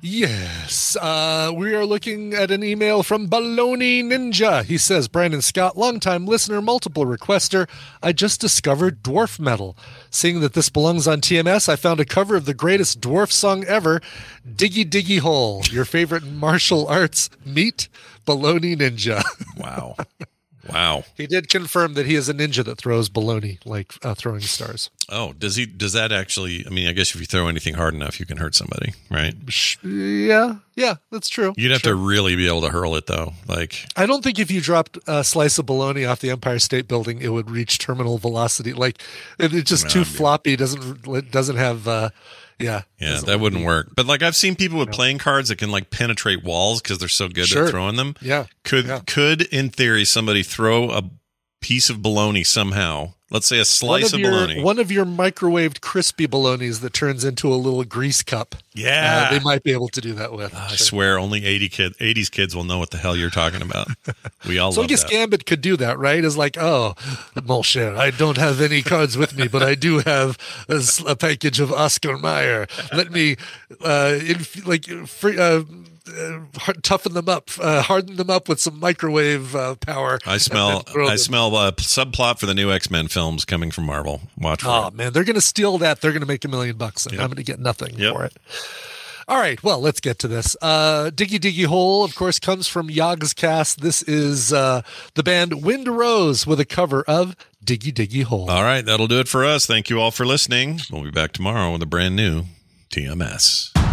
Yes. Uh, we are looking at an email from Baloney Ninja. He says, Brandon Scott, longtime listener, multiple requester. I just discovered dwarf metal. Seeing that this belongs on TMS, I found a cover of the greatest dwarf song ever, Diggy Diggy Hole. Your favorite (laughs) martial arts meet Baloney Ninja. Wow. (laughs) Wow. he did confirm that he is a ninja that throws baloney like uh, throwing stars. Oh, does he? Does that actually? I mean, I guess if you throw anything hard enough, you can hurt somebody, right? Yeah, yeah, that's true. You'd have to really be able to hurl it, though. Like, I don't think if you dropped a slice of bologna off the Empire State Building, it would reach terminal velocity. Like it- it's just too floppy. Doesn't it doesn't have. Uh, yeah, yeah, that wouldn't work. But like, I've seen people with playing cards that can like penetrate walls because they're so good Sure. at throwing them. Yeah, Could yeah. could in theory somebody throw a piece of bologna somehow? Let's say a slice of, of, your bologna. one of your microwaved crispy bolognas that turns into a little grease cup. Yeah. Uh, they might be able to do that with. I swear, only eighty kid, eighties kids will know what the hell you're talking about. (laughs) We all So I guess that. Gambit could do that, right? Is like, oh, mon cher, I don't have any cards with me, but I do have a package of Oscar Mayer. Let me, uh, inf- like, free, uh, uh, toughen them up, uh, harden them up with some microwave uh, power. I (laughs) smell. I them. smell a subplot for the new X Men films coming from Marvel. Watch Oh man, they're going to steal that. They're going to make a million bucks, and Yep. I'm going to get nothing Yep. for it. All right, well, let's get to this. Uh, Diggy Diggy Hole, of course, comes from Yogscast. This is uh, the band Wind Rose with a cover of Diggy Diggy Hole. All right, that'll do it for us. Thank you all for listening. We'll be back tomorrow with a brand new TMS.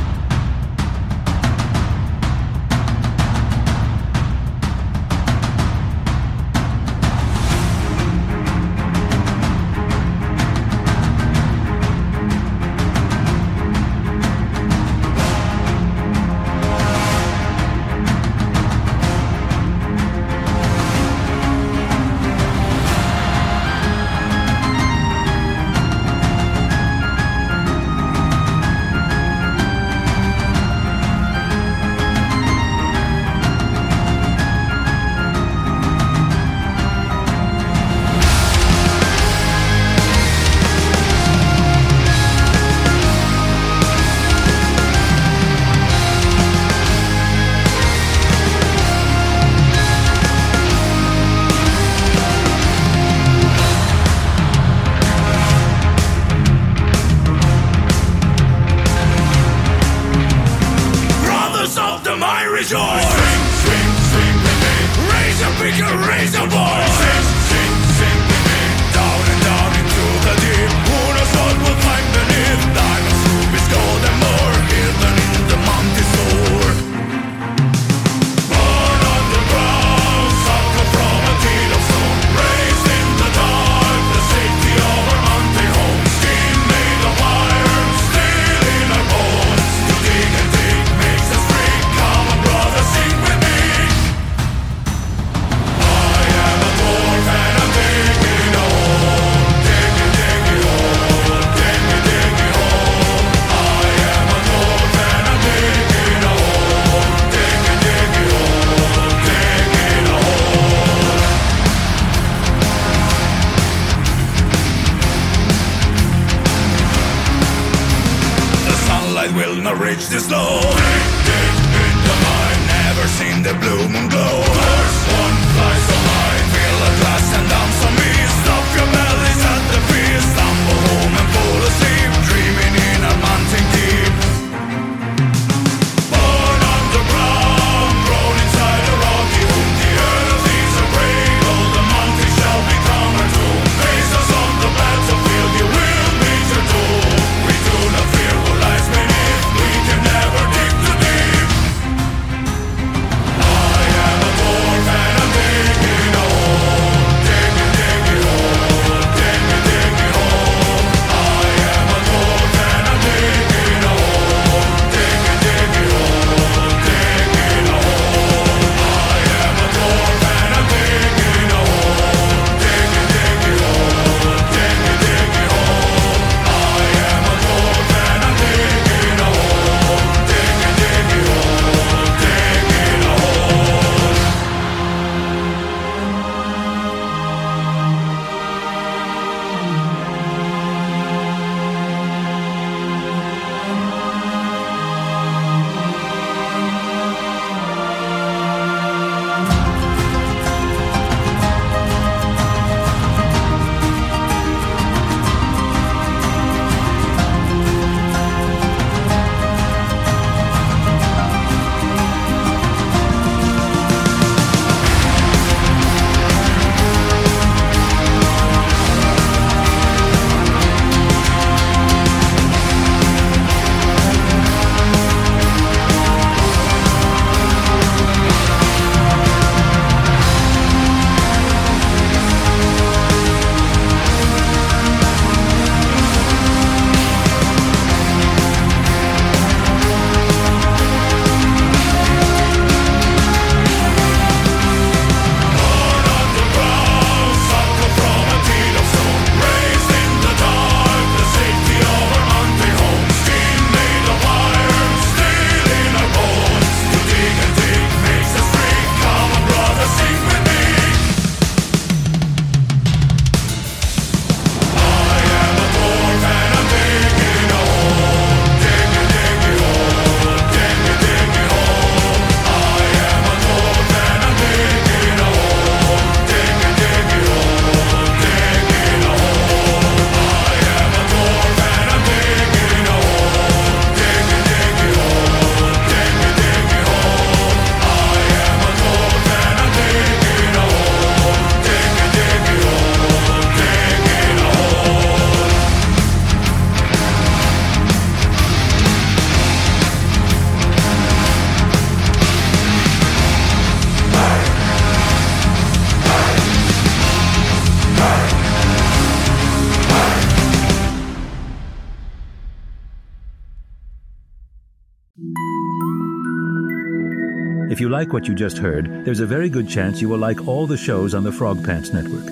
If you like what you just heard, there's a very good chance you will like all the shows on the Frog Pants Network.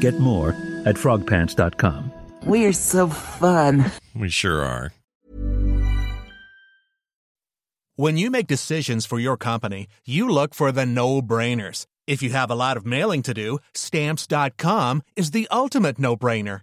Get more at frogpants.com. We're so fun. We sure are. When you make decisions for your company, you look for the no brainers. If you have a lot of mailing to do, stamps.com is the ultimate no brainer.